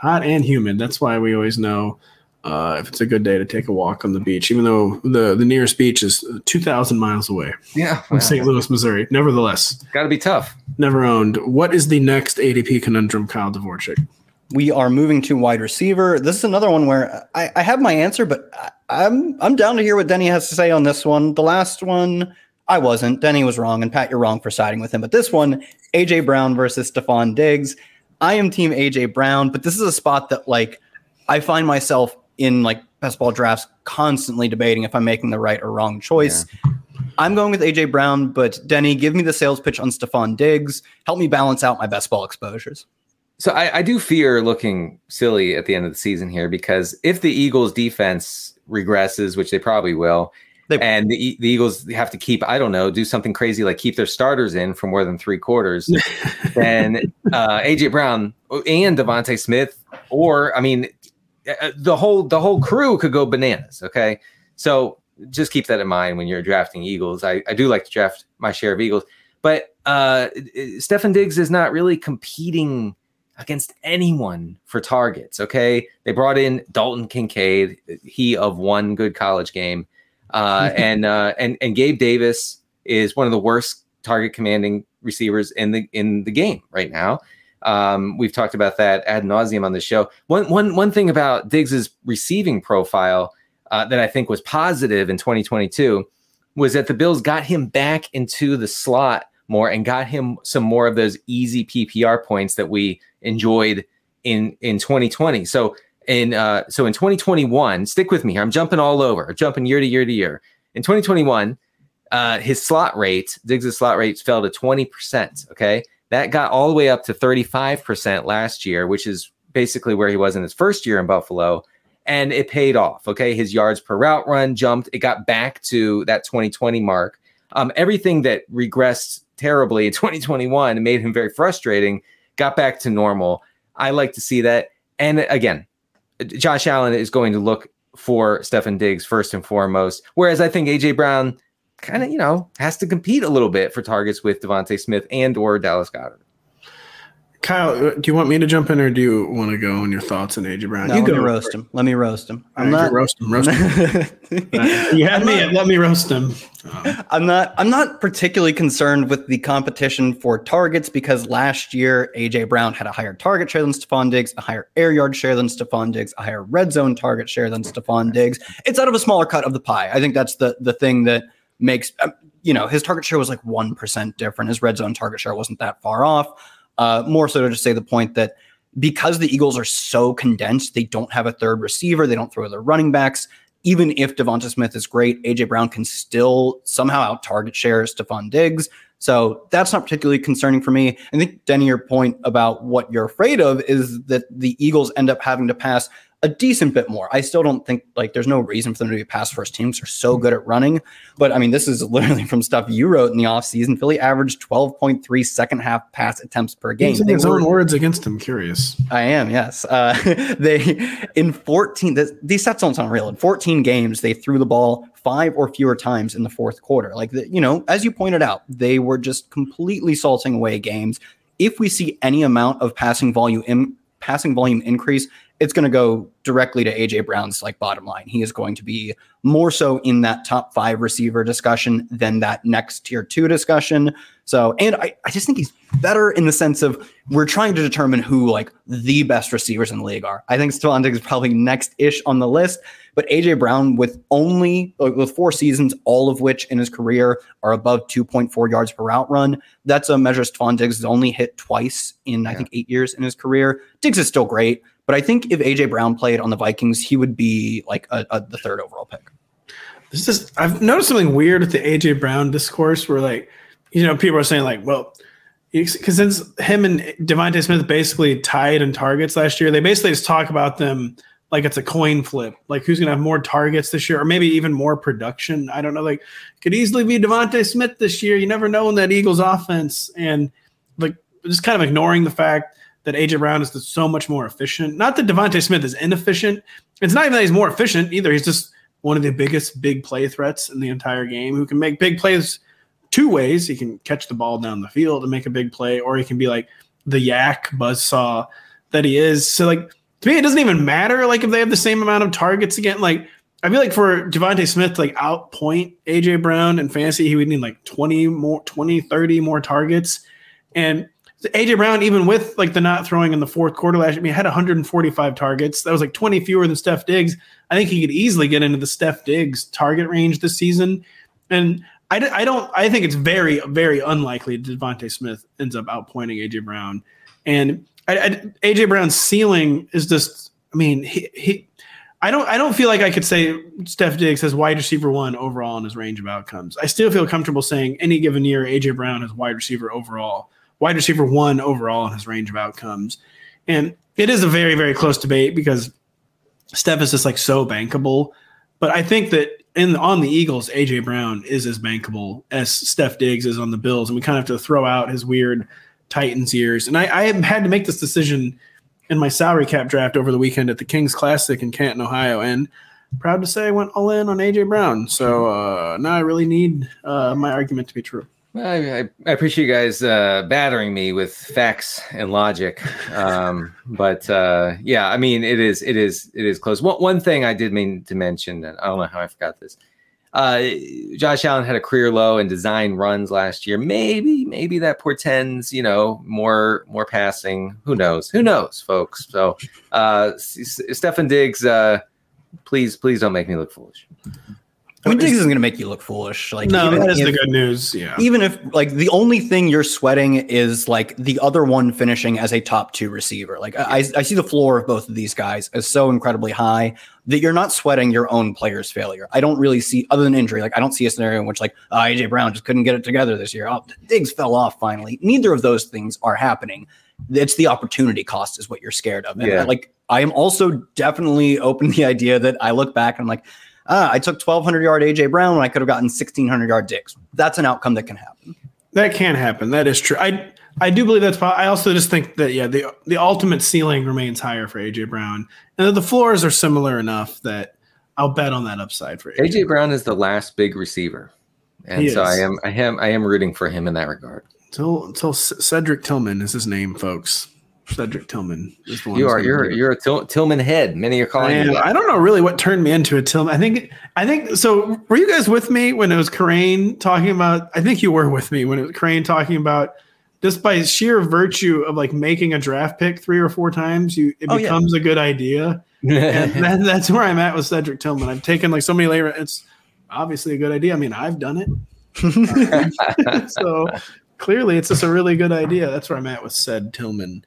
Hot and humid. That's why we always know uh, if it's a good day to take a walk on the beach, even though the, the nearest beach is 2,000 miles away Yeah, from St. Louis, Missouri. Nevertheless, got to be tough. never owned. What is the next ADP conundrum, Kyle Dvorchak? We are moving to wide receiver. This is another one where I, I have my answer, but I, I'm I'm down to hear what Denny has to say on this one. The last one, I wasn't. Denny was wrong, and Pat, you're wrong for siding with him. But this one, AJ Brown versus Stefon Diggs. I am team AJ Brown, but this is a spot that like I find myself in like best ball drafts constantly debating if I'm making the right or wrong choice. I'm going with AJ Brown, but Denny, give me the sales pitch on Stefon Diggs. Help me balance out my best ball exposures. So I, I do fear looking silly at the end of the season here because if the Eagles defense regresses, which they probably will, They- and the, the Eagles have to keep, I don't know, do something crazy like keep their starters in for more than three quarters, then uh, AJ Brown and DeVonta Smith, or I mean, uh, the whole the whole crew could go bananas. Okay, so just keep that in mind when you're drafting Eagles. I, I do like to draft my share of Eagles, but uh, Stefon Diggs is not really competing against anyone for targets. Okay, they brought in Dalton Kincaid, he of one good college game, uh, and uh, and and Gabe Davis is one of the worst target commanding receivers in the in the game right now. Um, we've talked about that ad nauseum on the show. One one one thing about Diggs's receiving profile uh, that I think was positive in 2022 was that the Bills got him back into the slot more and got him some more of those easy PPR points that we enjoyed in in 2020. So in uh, so in 2021, stick with me here. I'm jumping all over, jumping year to year to year. In 2021, uh, his slot rate, Diggs' slot rates fell to 20%. Okay. That got all the way up to 35% last year, which is basically where he was in his first year in Buffalo. And it paid off. Okay. His yards per route run jumped. It got back to that 2020 mark. Um, everything that regressed terribly in 2021 and made him very frustrating got back to normal. I like to see that. And again, Josh Allen is going to look for Stefon Diggs first and foremost. Whereas I think AJ Brown kind of, you know, has to compete a little bit for targets with DeVonta Smith and or Dallas Goedert. Kyle, uh, do you want me to jump in, or do you want to go on your thoughts on AJ Brown? No, you let go me roast him. Let me roast him. I'm right, not roast him. Roast him. you had me. Let me roast him. I'm not. I'm not particularly concerned with the competition for targets because last year AJ Brown had a higher target share than Stefon Diggs, a higher air yard share than Stefon Diggs, a higher red zone target share than Stefon Diggs. It's out of a smaller cut of the pie. I think that's the the thing that makes. Um, you know, his target share was like one percent different. His red zone target share wasn't that far off. Uh, more so to just say the point that because the Eagles are so condensed, they don't have a third receiver, they don't throw their running backs. Even if Devonta Smith is great, AJ Brown can still somehow out target share Stefon Diggs. So that's not particularly concerning for me. I think, Denny, your point about what you're afraid of is that the Eagles end up having to pass a decent bit more. I still don't think like there's no reason for them to be a pass first teams. they're so good at running. But I mean, this is literally from stuff you wrote in the offseason. Philly averaged 12.3 second half pass attempts per game. Using his were, own words against him. Curious. I am, yes. Uh, they in 14, this, these stats don't sound real. In 14 games, they threw the ball five or fewer times in the fourth quarter. Like, the, you know, as you pointed out, they were just completely salting away games. If we see any amount of passing volume in, passing volume increase, it's going to go directly to AJ Brown's like bottom line. He is going to be more so in that top five receiver discussion than that next tier two discussion. So, and I, I just think he's better in the sense of we're trying to determine who like the best receivers in the league are. I think Stefon Diggs is probably next ish on the list, but AJ Brown with only like, with four seasons, all of which in his career are above 2.4 yards per route run. That's a measure Stefon Diggs has only hit twice in yeah. I think eight years in his career. Diggs is still great. But I think if AJ Brown played on the Vikings, he would be like a, a, the third overall pick. This is I've noticed something weird with the AJ Brown discourse where like you know people are saying like well because since him and DeVonta Smith basically tied in targets last year, they basically just talk about them like it's a coin flip, like who's going to have more targets this year, or maybe even more production. I don't know. Like could easily be DeVonta Smith this year. You never know in that Eagles offense, and like just kind of ignoring the fact that AJ Brown is so much more efficient. Not that DeVonta Smith is inefficient. It's not even that he's more efficient either. He's just one of the biggest big play threats in the entire game who can make big plays two ways. He can catch the ball down the field and make a big play, or he can be like the yak buzzsaw that he is. So like to me, it doesn't even matter like if they have the same amount of targets again. Like I feel like for DeVonta Smith to like outpoint AJ Brown in fantasy, he would need like 20 more, 20, 30 more targets. And AJ Brown, even with like the not throwing in the fourth quarter last year, I mean, had 145 targets. That was like 20 fewer than Steph Diggs. I think he could easily get into the Steph Diggs target range this season. And I, I don't, I think it's very, very unlikely DeVonta Smith ends up outpointing AJ Brown. And I, I, AJ Brown's ceiling is just, I mean, he, he, I don't, I don't feel like I could say Steph Diggs has wide receiver one overall in his range of outcomes. I still feel comfortable saying any given year AJ Brown has wide receiver overall wide receiver one overall in his range of outcomes. And it is a very, very close debate because Steph is just like so bankable. But I think that in on the Eagles, AJ Brown is as bankable as Steph Diggs is on the Bills, and we kind of have to throw out his weird Titans years. And I, I had to make this decision in my salary cap draft over the weekend at the Kings Classic in Canton, Ohio, and proud to say I went all in on AJ Brown. So uh, now I really need uh, my argument to be true. I, I, appreciate you guys uh, battering me with facts and logic, um, but uh, yeah, I mean, it is, it is, it is close. One, one thing I did mean to mention, and I don't know how I forgot this. uh, Josh Allen had a career low in design runs last year. Maybe, maybe that portends, you know, more more passing. Who knows? Who knows, folks? So, uh, Stefon Diggs, uh, please, please don't make me look foolish. I mean, Diggs isn't going to make you look foolish. Like, no, that is if, the good news. Yeah. Even if, like, the only thing you're sweating is like the other one finishing as a top two receiver. Like, I, I see the floor of both of these guys as so incredibly high that you're not sweating your own player's failure. I don't really see, other than injury, like, I don't see a scenario in which, like, uh, oh, AJ Brown just couldn't get it together this year. Oh, Diggs fell off finally. Neither of those things are happening. It's the opportunity cost is what you're scared of. And yeah. like, I am also definitely open to the idea that I look back and I'm like, ah, I took 1,200 yard AJ Brown when I could have gotten 1,600 yard Diggs. That's an outcome that can happen. That can happen. That is true. I I do believe that's. I also just think that yeah, the the ultimate ceiling remains higher for AJ Brown, and the floors are similar enough that I'll bet on that upside for AJ. AJ Brown is the last big receiver, and he so is. I am I am I am rooting for him in that regard. Until until Cedric Tillman is his name, folks. Cedric Tillman is the one. You are you're you're a Till, Tillman head. Many are calling you. I don't know really what turned me into a Tillman. I think I think so. Were you guys with me when it was Kerrane talking about? I think you were with me when it was Kerrane talking about just by sheer virtue of like making a draft pick three or four times, you it oh, becomes yeah. a good idea. and that, that's where I'm at with Cedric Tillman. I've taken like so many layers. It's obviously a good idea. I mean, I've done it. so clearly, it's just a really good idea. That's where I'm at with said Tillman.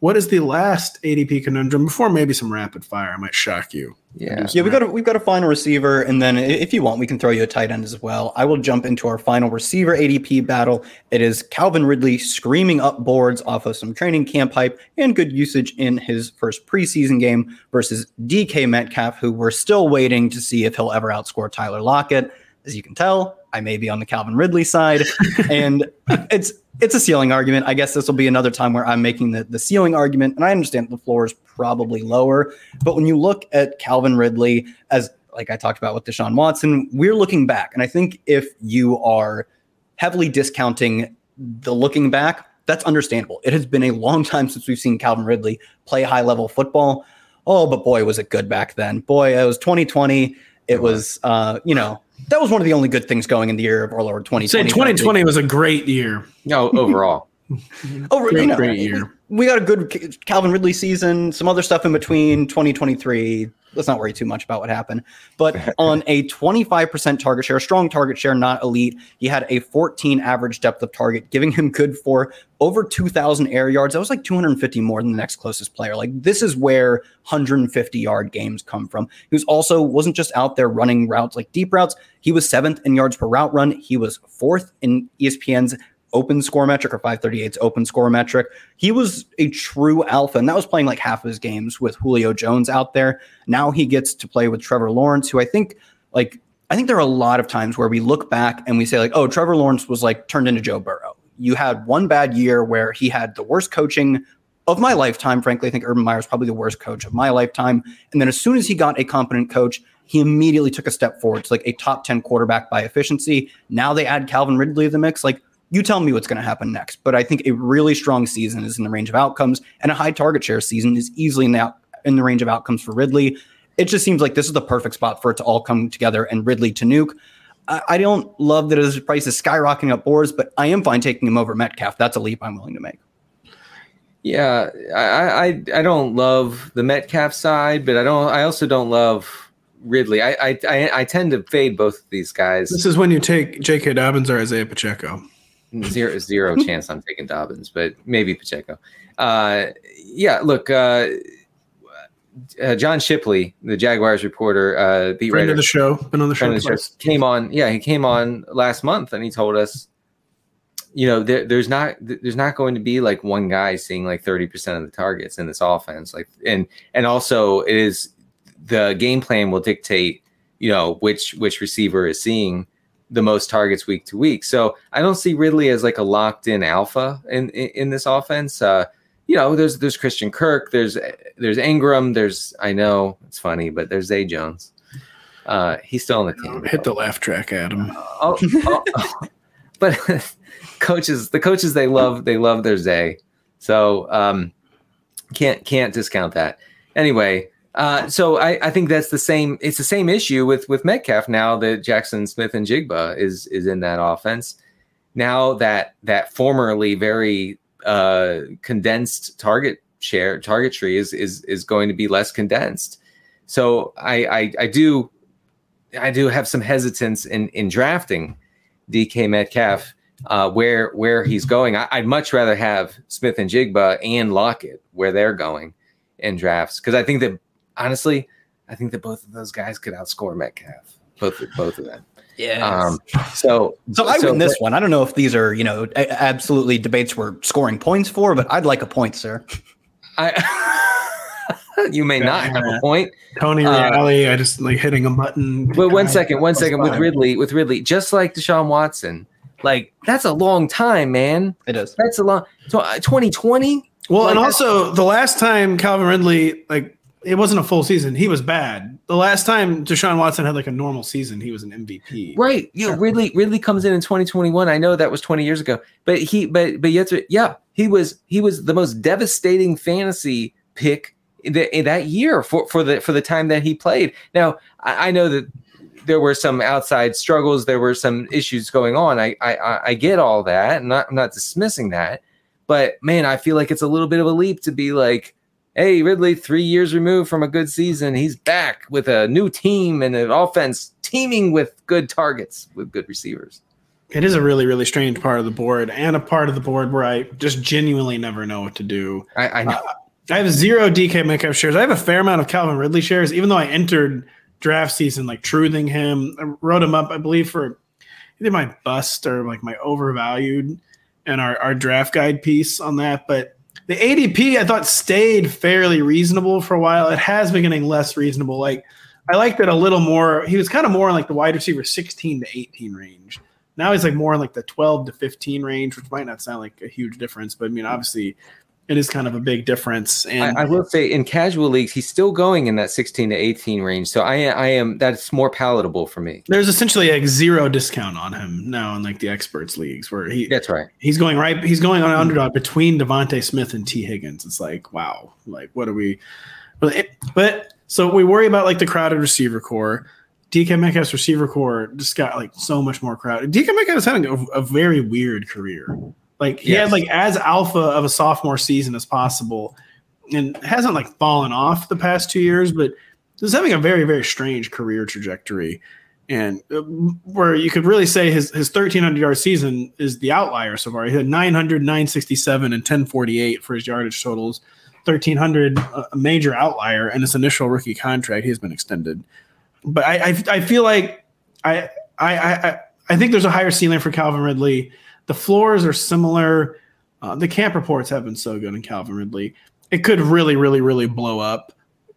What is the last ADP conundrum before maybe some rapid fire? I might shock you. Yeah, yeah. we've got a, we've got a final receiver, and then if you want, we can throw you a tight end as well. I will jump into our final receiver ADP battle. It is Calvin Ridley screaming up boards off of some training camp hype and good usage in his first preseason game versus DK Metcalf, who we're still waiting to see if he'll ever outscore Tyler Lockett. As you can tell, I may be on the Calvin Ridley side, and it's it's a ceiling argument. I guess this will be another time where I'm making the, the ceiling argument, and I understand the floor is probably lower. But when you look at Calvin Ridley, as like I talked about with Deshaun Watson, we're looking back, and I think if you are heavily discounting the looking back, that's understandable. It has been a long time since we've seen Calvin Ridley play high level football. Oh, but boy, was it good back then. Boy, it was 2020. It was, uh, you know, that was one of the only good things going in the year of our Lord 2020. Say 2020 was a great year. No, overall. oh, great, you know, great year. We got a good Calvin Ridley season, some other stuff in between 2023 let's not worry too much about what happened. But on a 25% target share, strong target share, not elite, he had a 14 average depth of target, giving him good for over 2,000 air yards. That was like 250 more than the next closest player. Like this is where 150 yard games come from. He was also wasn't just out there running routes like deep routes. He was seventh in yards per route run. He was fourth in ESPN's open score metric or 538's open score metric. He was a true alpha, and that was playing like half of his games with Julio Jones out there. Now he gets to play with Trevor Lawrence, who I think like I think there are a lot of times where we look back and we say like, oh, Trevor Lawrence was like turned into Joe Burrow. You had one bad year where he had the worst coaching of my lifetime. Frankly, I think Urban Meyer is probably the worst coach of my lifetime. And then as soon as he got a competent coach, he immediately took a step forward to like a top 10 quarterback by efficiency. Now they add Calvin Ridley to the mix. Like you tell me what's going to happen next. But I think a really strong season is in the range of outcomes, and a high target share season is easily in the out, in the range of outcomes for Ridley. It just seems like this is the perfect spot for it to all come together and Ridley to nuke. I, I don't love that his price is skyrocketing up boards, but I am fine taking him over Metcalf. That's a leap I'm willing to make. Yeah, I, I I don't love the Metcalf side, but I don't. I also don't love Ridley. I I I, I tend to fade both of these guys. This is when you take J.K. Dobbins or Isaiah Pacheco zero zero chance I'm taking Dobbins, but maybe Pacheco. Uh, yeah, look, uh, uh, John Shipley, the Jaguars reporter, uh, beat friend writer, of the show, been on the show, the show, came on. Yeah, he came on last month, and he told us, you know, there, there's not there's not going to be like one guy seeing like thirty percent of the targets in this offense. Like, and and also it is the game plan will dictate, you know, which which receiver is seeing the most targets week to week. So I don't see Ridley as like a locked in alpha in, in, in this offense. Uh, you know, there's there's Christian Kirk, there's there's Engram, there's I know it's funny, but there's Zay Jones. Uh, he's still on the team. Hit the laugh track, Adam. Oh, oh, oh. but coaches, the coaches they love they love their Zay, so um, can't can't discount that. Anyway, Uh, so I, I think that's the same. It's the same issue with with Metcalf now that Jaxon Smith-Njigba is is in that offense. Now that that formerly very uh, condensed target share target tree is is is going to be less condensed. So I I, I do I do have some hesitance in in drafting DK Metcalf uh, where where he's going. I, would much rather have Smith and Jigba and Lockett where they're going in drafts because I think that honestly, I think that both of those guys could outscore Metcalf. Both both of them. Yeah. Um, so so I so, win this but, one. I don't know if these are you know absolutely debates we're scoring points for, but I'd like a point, sir. I. you may not have a point. Tony uh, Reali, I just like hitting a button. But one second, one second with Ridley, with Ridley, just like Deshaun Watson, like that's a long time, man. It is. That's a long. So 2020. Uh, well, like, and also the last time Calvin Ridley like it wasn't a full season. He was bad. The last time Deshaun Watson had like a normal season, he was an MVP. Right. Yeah. Ridley Ridley comes in in 2021. I know that was 20 years ago, but he but but yet yeah he was he was the most devastating fantasy pick in that year for for the for the time that he played. Now I, I know that there were some outside struggles. There were some issues going on. I I I get all that. Not I'm not dismissing that, but man, I feel like it's a little bit of a leap to be like hey, Ridley, three years removed from a good season, he's back with a new team and an offense teaming with good targets, with good receivers. It is a really, really strange part of the board and a part of the board where I just genuinely never know what to do. I, I know. Uh, I have zero DK Metcalf shares. I have a fair amount of Calvin Ridley shares, even though I entered draft season like truthing him. I wrote him up, I believe, for either my bust or like my overvalued and our, our draft guide piece on that. But the ADP I thought stayed fairly reasonable for a while. It has been getting less reasonable. Like I liked it a little more. He was kind of more in like the wide receiver 16 to 18 range. Now he's like more in like the 12 to 15 range, which might not sound like a huge difference, but I mean obviously it is kind of a big difference. And I, I, will say in casual leagues, he's still going in that 16 to 18 range. So I, I am that's more palatable for me. There's essentially a zero discount on him now in like the experts leagues where he that's right. He's going right. He's going on underdog between DeVonta Smith and Tee Higgins. It's like wow, like what are we? But, it, but so we worry about like the crowded receiver corps. DK Metcalf's receiver corps just got like so much more crowded. DK Metcalf is having a, a very weird career. Like he yes. had like as alpha of a sophomore season as possible, and hasn't like fallen off the past two years, but is having a very very strange career trajectory. And uh, where you could really say his, his 1300 yard season is the outlier so far. He had 900, 967, and 1048 for his yardage totals. 1300, a major outlier, and his initial rookie contract, he has been extended. But I, I, I feel like I, I, I, I think there's a higher ceiling for Calvin Ridley the floors are similar. Uh, the camp reports have been so good in Calvin Ridley. It could really, really, really blow up,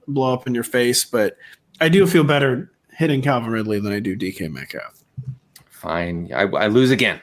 blow up in your face. But I do feel better hitting Calvin Ridley than I do DK Metcalf. Fine, I, I lose again.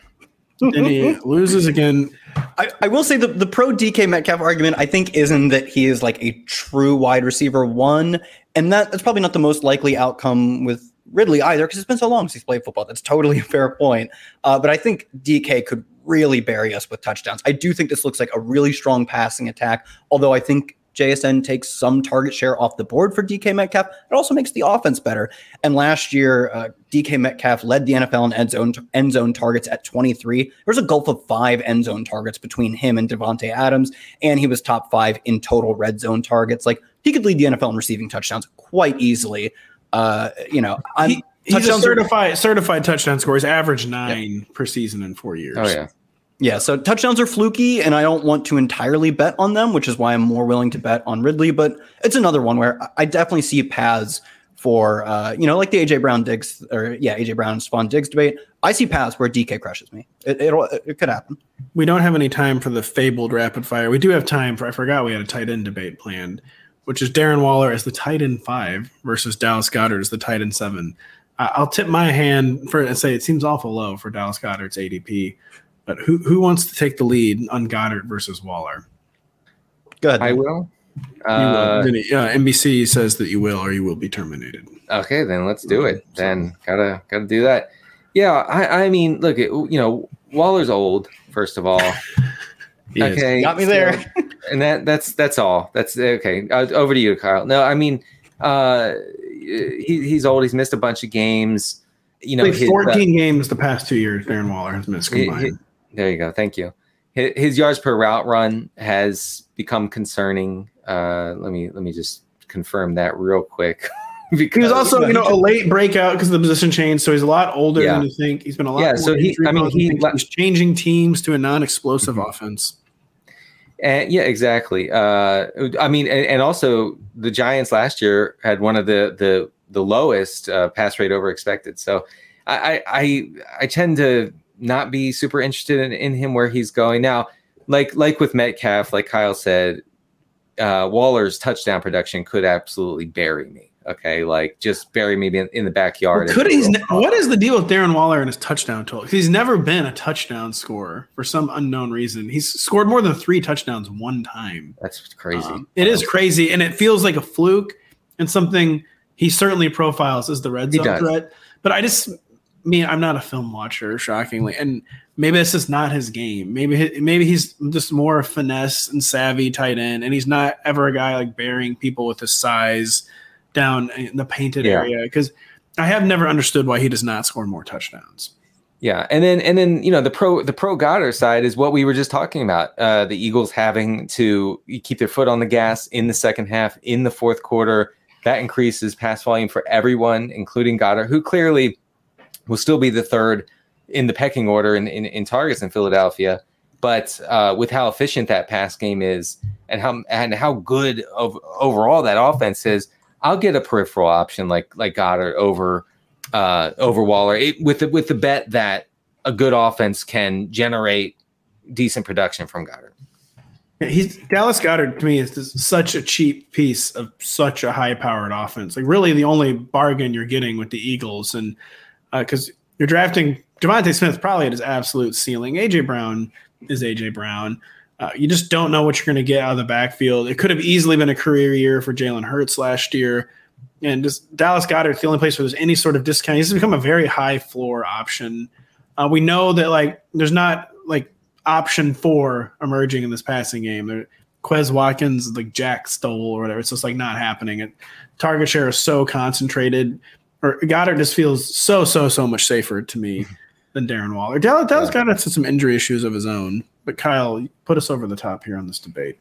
and he loses again. I, I, will say the, the pro DK Metcalf argument, I think, isn't that he is like a true wide receiver one. And that, that's probably not the most likely outcome with Ridley either because it's been so long since he's played football. That's totally a fair point. Uh, but I think DK could really bury us with touchdowns. I do think this looks like a really strong passing attack, although I think JSN takes some target share off the board for DK Metcalf. It also makes the offense better. And last year, uh, DK Metcalf led the NFL in end zone end zone targets at 23. There's a gulf of five end zone targets between him and Davante Adams, and he was top five in total red zone targets. Like he could lead the NFL in receiving touchdowns quite easily. Uh, you know, he, he's a certified are, certified touchdown score. He's average nine yeah. per season in four years. Oh yeah. Yeah, so touchdowns are fluky, and I don't want to entirely bet on them, which is why I'm more willing to bet on Ridley. But it's another one where I definitely see paths for, uh, you know, like the AJ Brown Diggs or yeah, AJ Brown Stefon Diggs debate. I see paths where DK crushes me. It, it'll, it could happen. We don't have any time for the fabled rapid fire. We do have time for. I forgot we had a tight end debate planned which is Darren Waller as the tight end five versus Dallas Goedert as the tight end seven. I'll tip my hand for and say it seems awful low for Dallas Goedert's ADP, but who who wants to take the lead on Goedert versus Waller? Good. I will. Uh, will. Uh, NBC says that you will, or you will be terminated. Okay, then let's do it. Then gotta gotta do that. Yeah, I, I mean, look, it, you know, Waller's old. First of all, okay, got me there. and that that's that's all. That's okay. Uh, over to you, Kyle. No, I mean, Uh, he, he's old. He's missed a bunch of games. You know, like his, 14 uh, games the past two years. Darren Waller has missed combined. he- there you go. Thank you. His, his yards per route run has become concerning. Uh, let me let me just confirm that real quick. He was also, you know, a late breakout because of the position change. So he's a lot older Yeah. than you think. He's been a lot. Yeah, more so he- I mean, he you he's changing teams to a non-explosive Mhm. offense. And yeah, exactly. Uh, I mean, and, and also the Giants last year had one of the the the lowest uh, pass rate over expected. So I, I I tend to not be super interested in, in him where he's going now. Like like with Metcalf, like Kyle said, uh, Waller's touchdown production could absolutely bury me. Okay, like just bury me in, in the backyard. Well, could he's ne- what is the deal with Darren Waller and his touchdown total? He's never been a touchdown scorer for some unknown reason. He's scored more than three touchdowns one time. That's crazy. Um, it is crazy, and it feels like a fluke and something he certainly profiles as the red zone threat. But I just, I mean, I'm not a film watcher, shockingly, and maybe that's just not his game. Maybe maybe he's just more finesse and savvy tight end, and he's not ever a guy like burying people with his size down in the painted Yeah. area. Because I have never understood why he does not score more touchdowns. Yeah, and then and then you know the pro the pro Goedert side is what we were just talking about. Uh, the Eagles having to keep their foot on the gas in the second half, in the fourth quarter. That increases pass volume for everyone, including Goedert, who clearly will still be the third in the pecking order in, in, in targets in Philadelphia. But uh, with how efficient that pass game is, and how and how good of overall that offense is, I'll get a peripheral option like like Goedert over uh, over Waller it, with the with the bet that a good offense can generate decent production from Goedert. He's Dallas Goedert to me is just such a cheap piece of such a high powered offense. Like really the only bargain you're getting with the Eagles, and because you're drafting DeVonta Smith probably at his absolute ceiling. AJ Brown is AJ Brown. Uh, you just don't know what you're going to get out of the backfield. It could have easily been a career year for Jalen Hurts last year. And just Dallas Goedert's the only place where there's any sort of discount. He's become a very high floor option. Uh, we know that like there's not like option four emerging in this passing game. There, Quez Watkins, like Jack Stoll or whatever. It's just like not happening. It, target share is so concentrated. Or Goedert just feels so so so much safer to me than Darren Waller. Dallas, Dallas Yeah. Goedert's had some injury issues of his own. But Kyle, put us over the top here on this debate.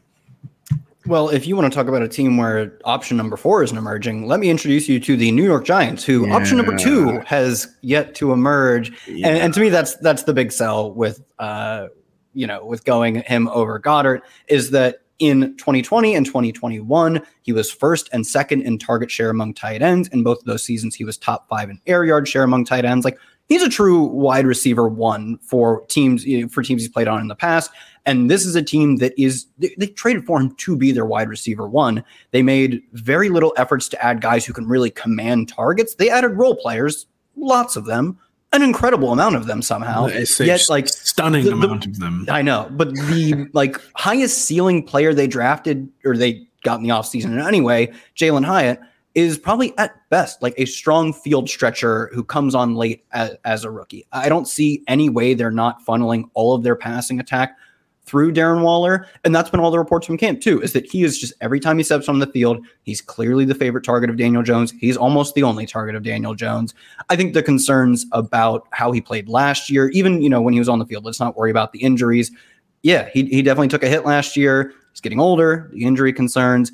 Well, if you want to talk about a team where option number four isn't emerging, let me introduce you to the New York Giants, who option number two has yet to emerge. And, and to me, that's that's the big sell with uh, you know, with going him over Goedert is that in 2020 and 2021, he was first and second in target share among tight ends. In both of those seasons, he was top five in air yard share among tight ends. Like he's a true wide receiver one for teams you know, for teams he's played on in the past. And this is a team that is they, they traded for him to be their wide receiver one. They made very little efforts to add guys who can really command targets. They added role players, lots of them, an incredible amount of them somehow. It's Yet, like stunning the- the- amount of them. I know, but the like highest ceiling player they drafted or they got in the offseason anyway, Jalin Hyatt, is probably at best like a strong field stretcher who comes on late as, as a rookie. I don't see any way they're not funneling all of their passing attack through Darren Waller. And that's been all the reports from camp, too, is that he is just every time he steps on the field, he's clearly the favorite target of Daniel Jones. He's almost the only target of Daniel Jones. I think the concerns about how he played last year, even, you know, when he was on the field, let's not worry about the injuries. Yeah, he, he definitely took a hit last year. He's getting older, the injury concerns.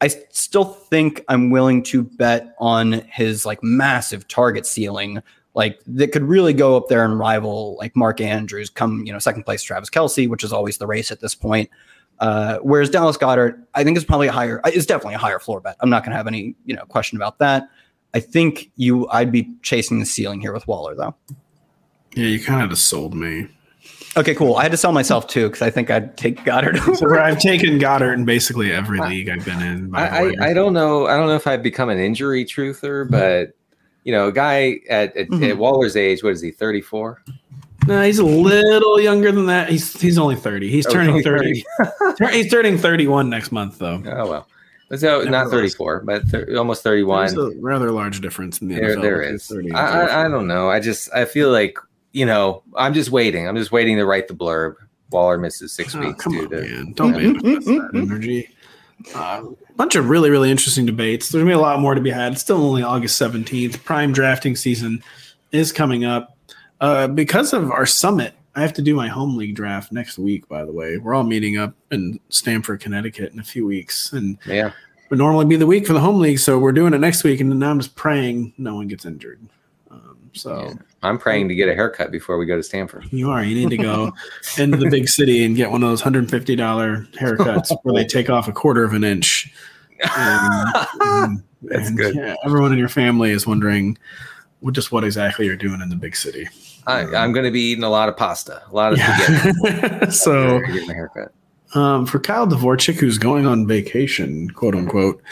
I still think I'm willing to bet on his like massive target ceiling, like that could really go up there and rival like Mark Andrews, come you know second place Travis Kelce, which is always the race at this point. Uh, whereas Dallas Goedert, I think is probably a higher, is definitely a higher floor bet. I'm not going to have any you know question about that. I think you, I'd be chasing the ceiling here with Waller though. Yeah, you kind of just sold me. Okay, cool. I had to sell myself too because I think I'd take Goedert. So. I've taken Goedert in basically every league I've been in. by I. I, I don't know. I don't know if I've become an injury truther, but you know, a guy at, at, Mhm. at Waller's age, what is he, 34? No, he's a little younger than that. He's he's only thirty. He's Oh, turning only thirty. He's turning thirty-one next month, though. Oh, well. So not Nevertheless. 34, but thir- almost 31. There's a rather large difference in the there, NFL. there between is. 30 and I, I, I don't know. I just, I feel like, you know, I'm just waiting. I'm just waiting to write the blurb. Waller misses six Oh, weeks come due on, to man! Don't manifest that mm. energy. a uh, bunch of really, really interesting debates. There's gonna be a lot more to be had. It's still only August 17th. Prime drafting season is coming up. Uh, because of our summit, I have to do my home league draft next week. By the way, we're all meeting up in Stamford, Connecticut, in a few weeks, and yeah, would normally be the week for the home league, so we're doing it next week. And now I'm just praying no one gets injured. Um, so yeah. I'm praying to get a haircut before we go to Stamford. You are. You need to go into the big city and get one of those hundred fifty dollar haircuts where they take off a quarter of an inch. And, and, That's and, good. Yeah, everyone in your family is wondering just what exactly you're doing in the big city. I, am going to be eating a lot of pasta, a lot of spaghetti. so, haircut. Um, for Kyle Dvorchak, who's going on vacation, quote unquote.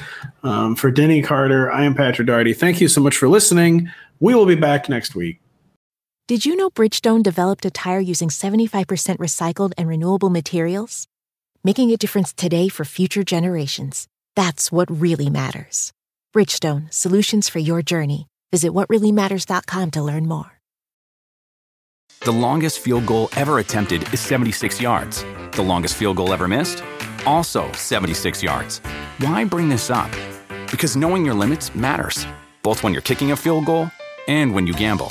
Um, for Denny Carter, I am Patrick Daugherty. Thank you so much for listening. We will be back next week. Did you know Bridgestone developed a tire using 75% recycled and renewable materials? Making a difference today for future generations. That's what really matters. Bridgestone, solutions for your journey. Visit whatreallymatters.com to learn more. The longest field goal ever attempted is 76 yards. The longest field goal ever missed? Also 76 yards. Why bring this up? Because knowing your limits matters, both when you're kicking a field goal and when you gamble.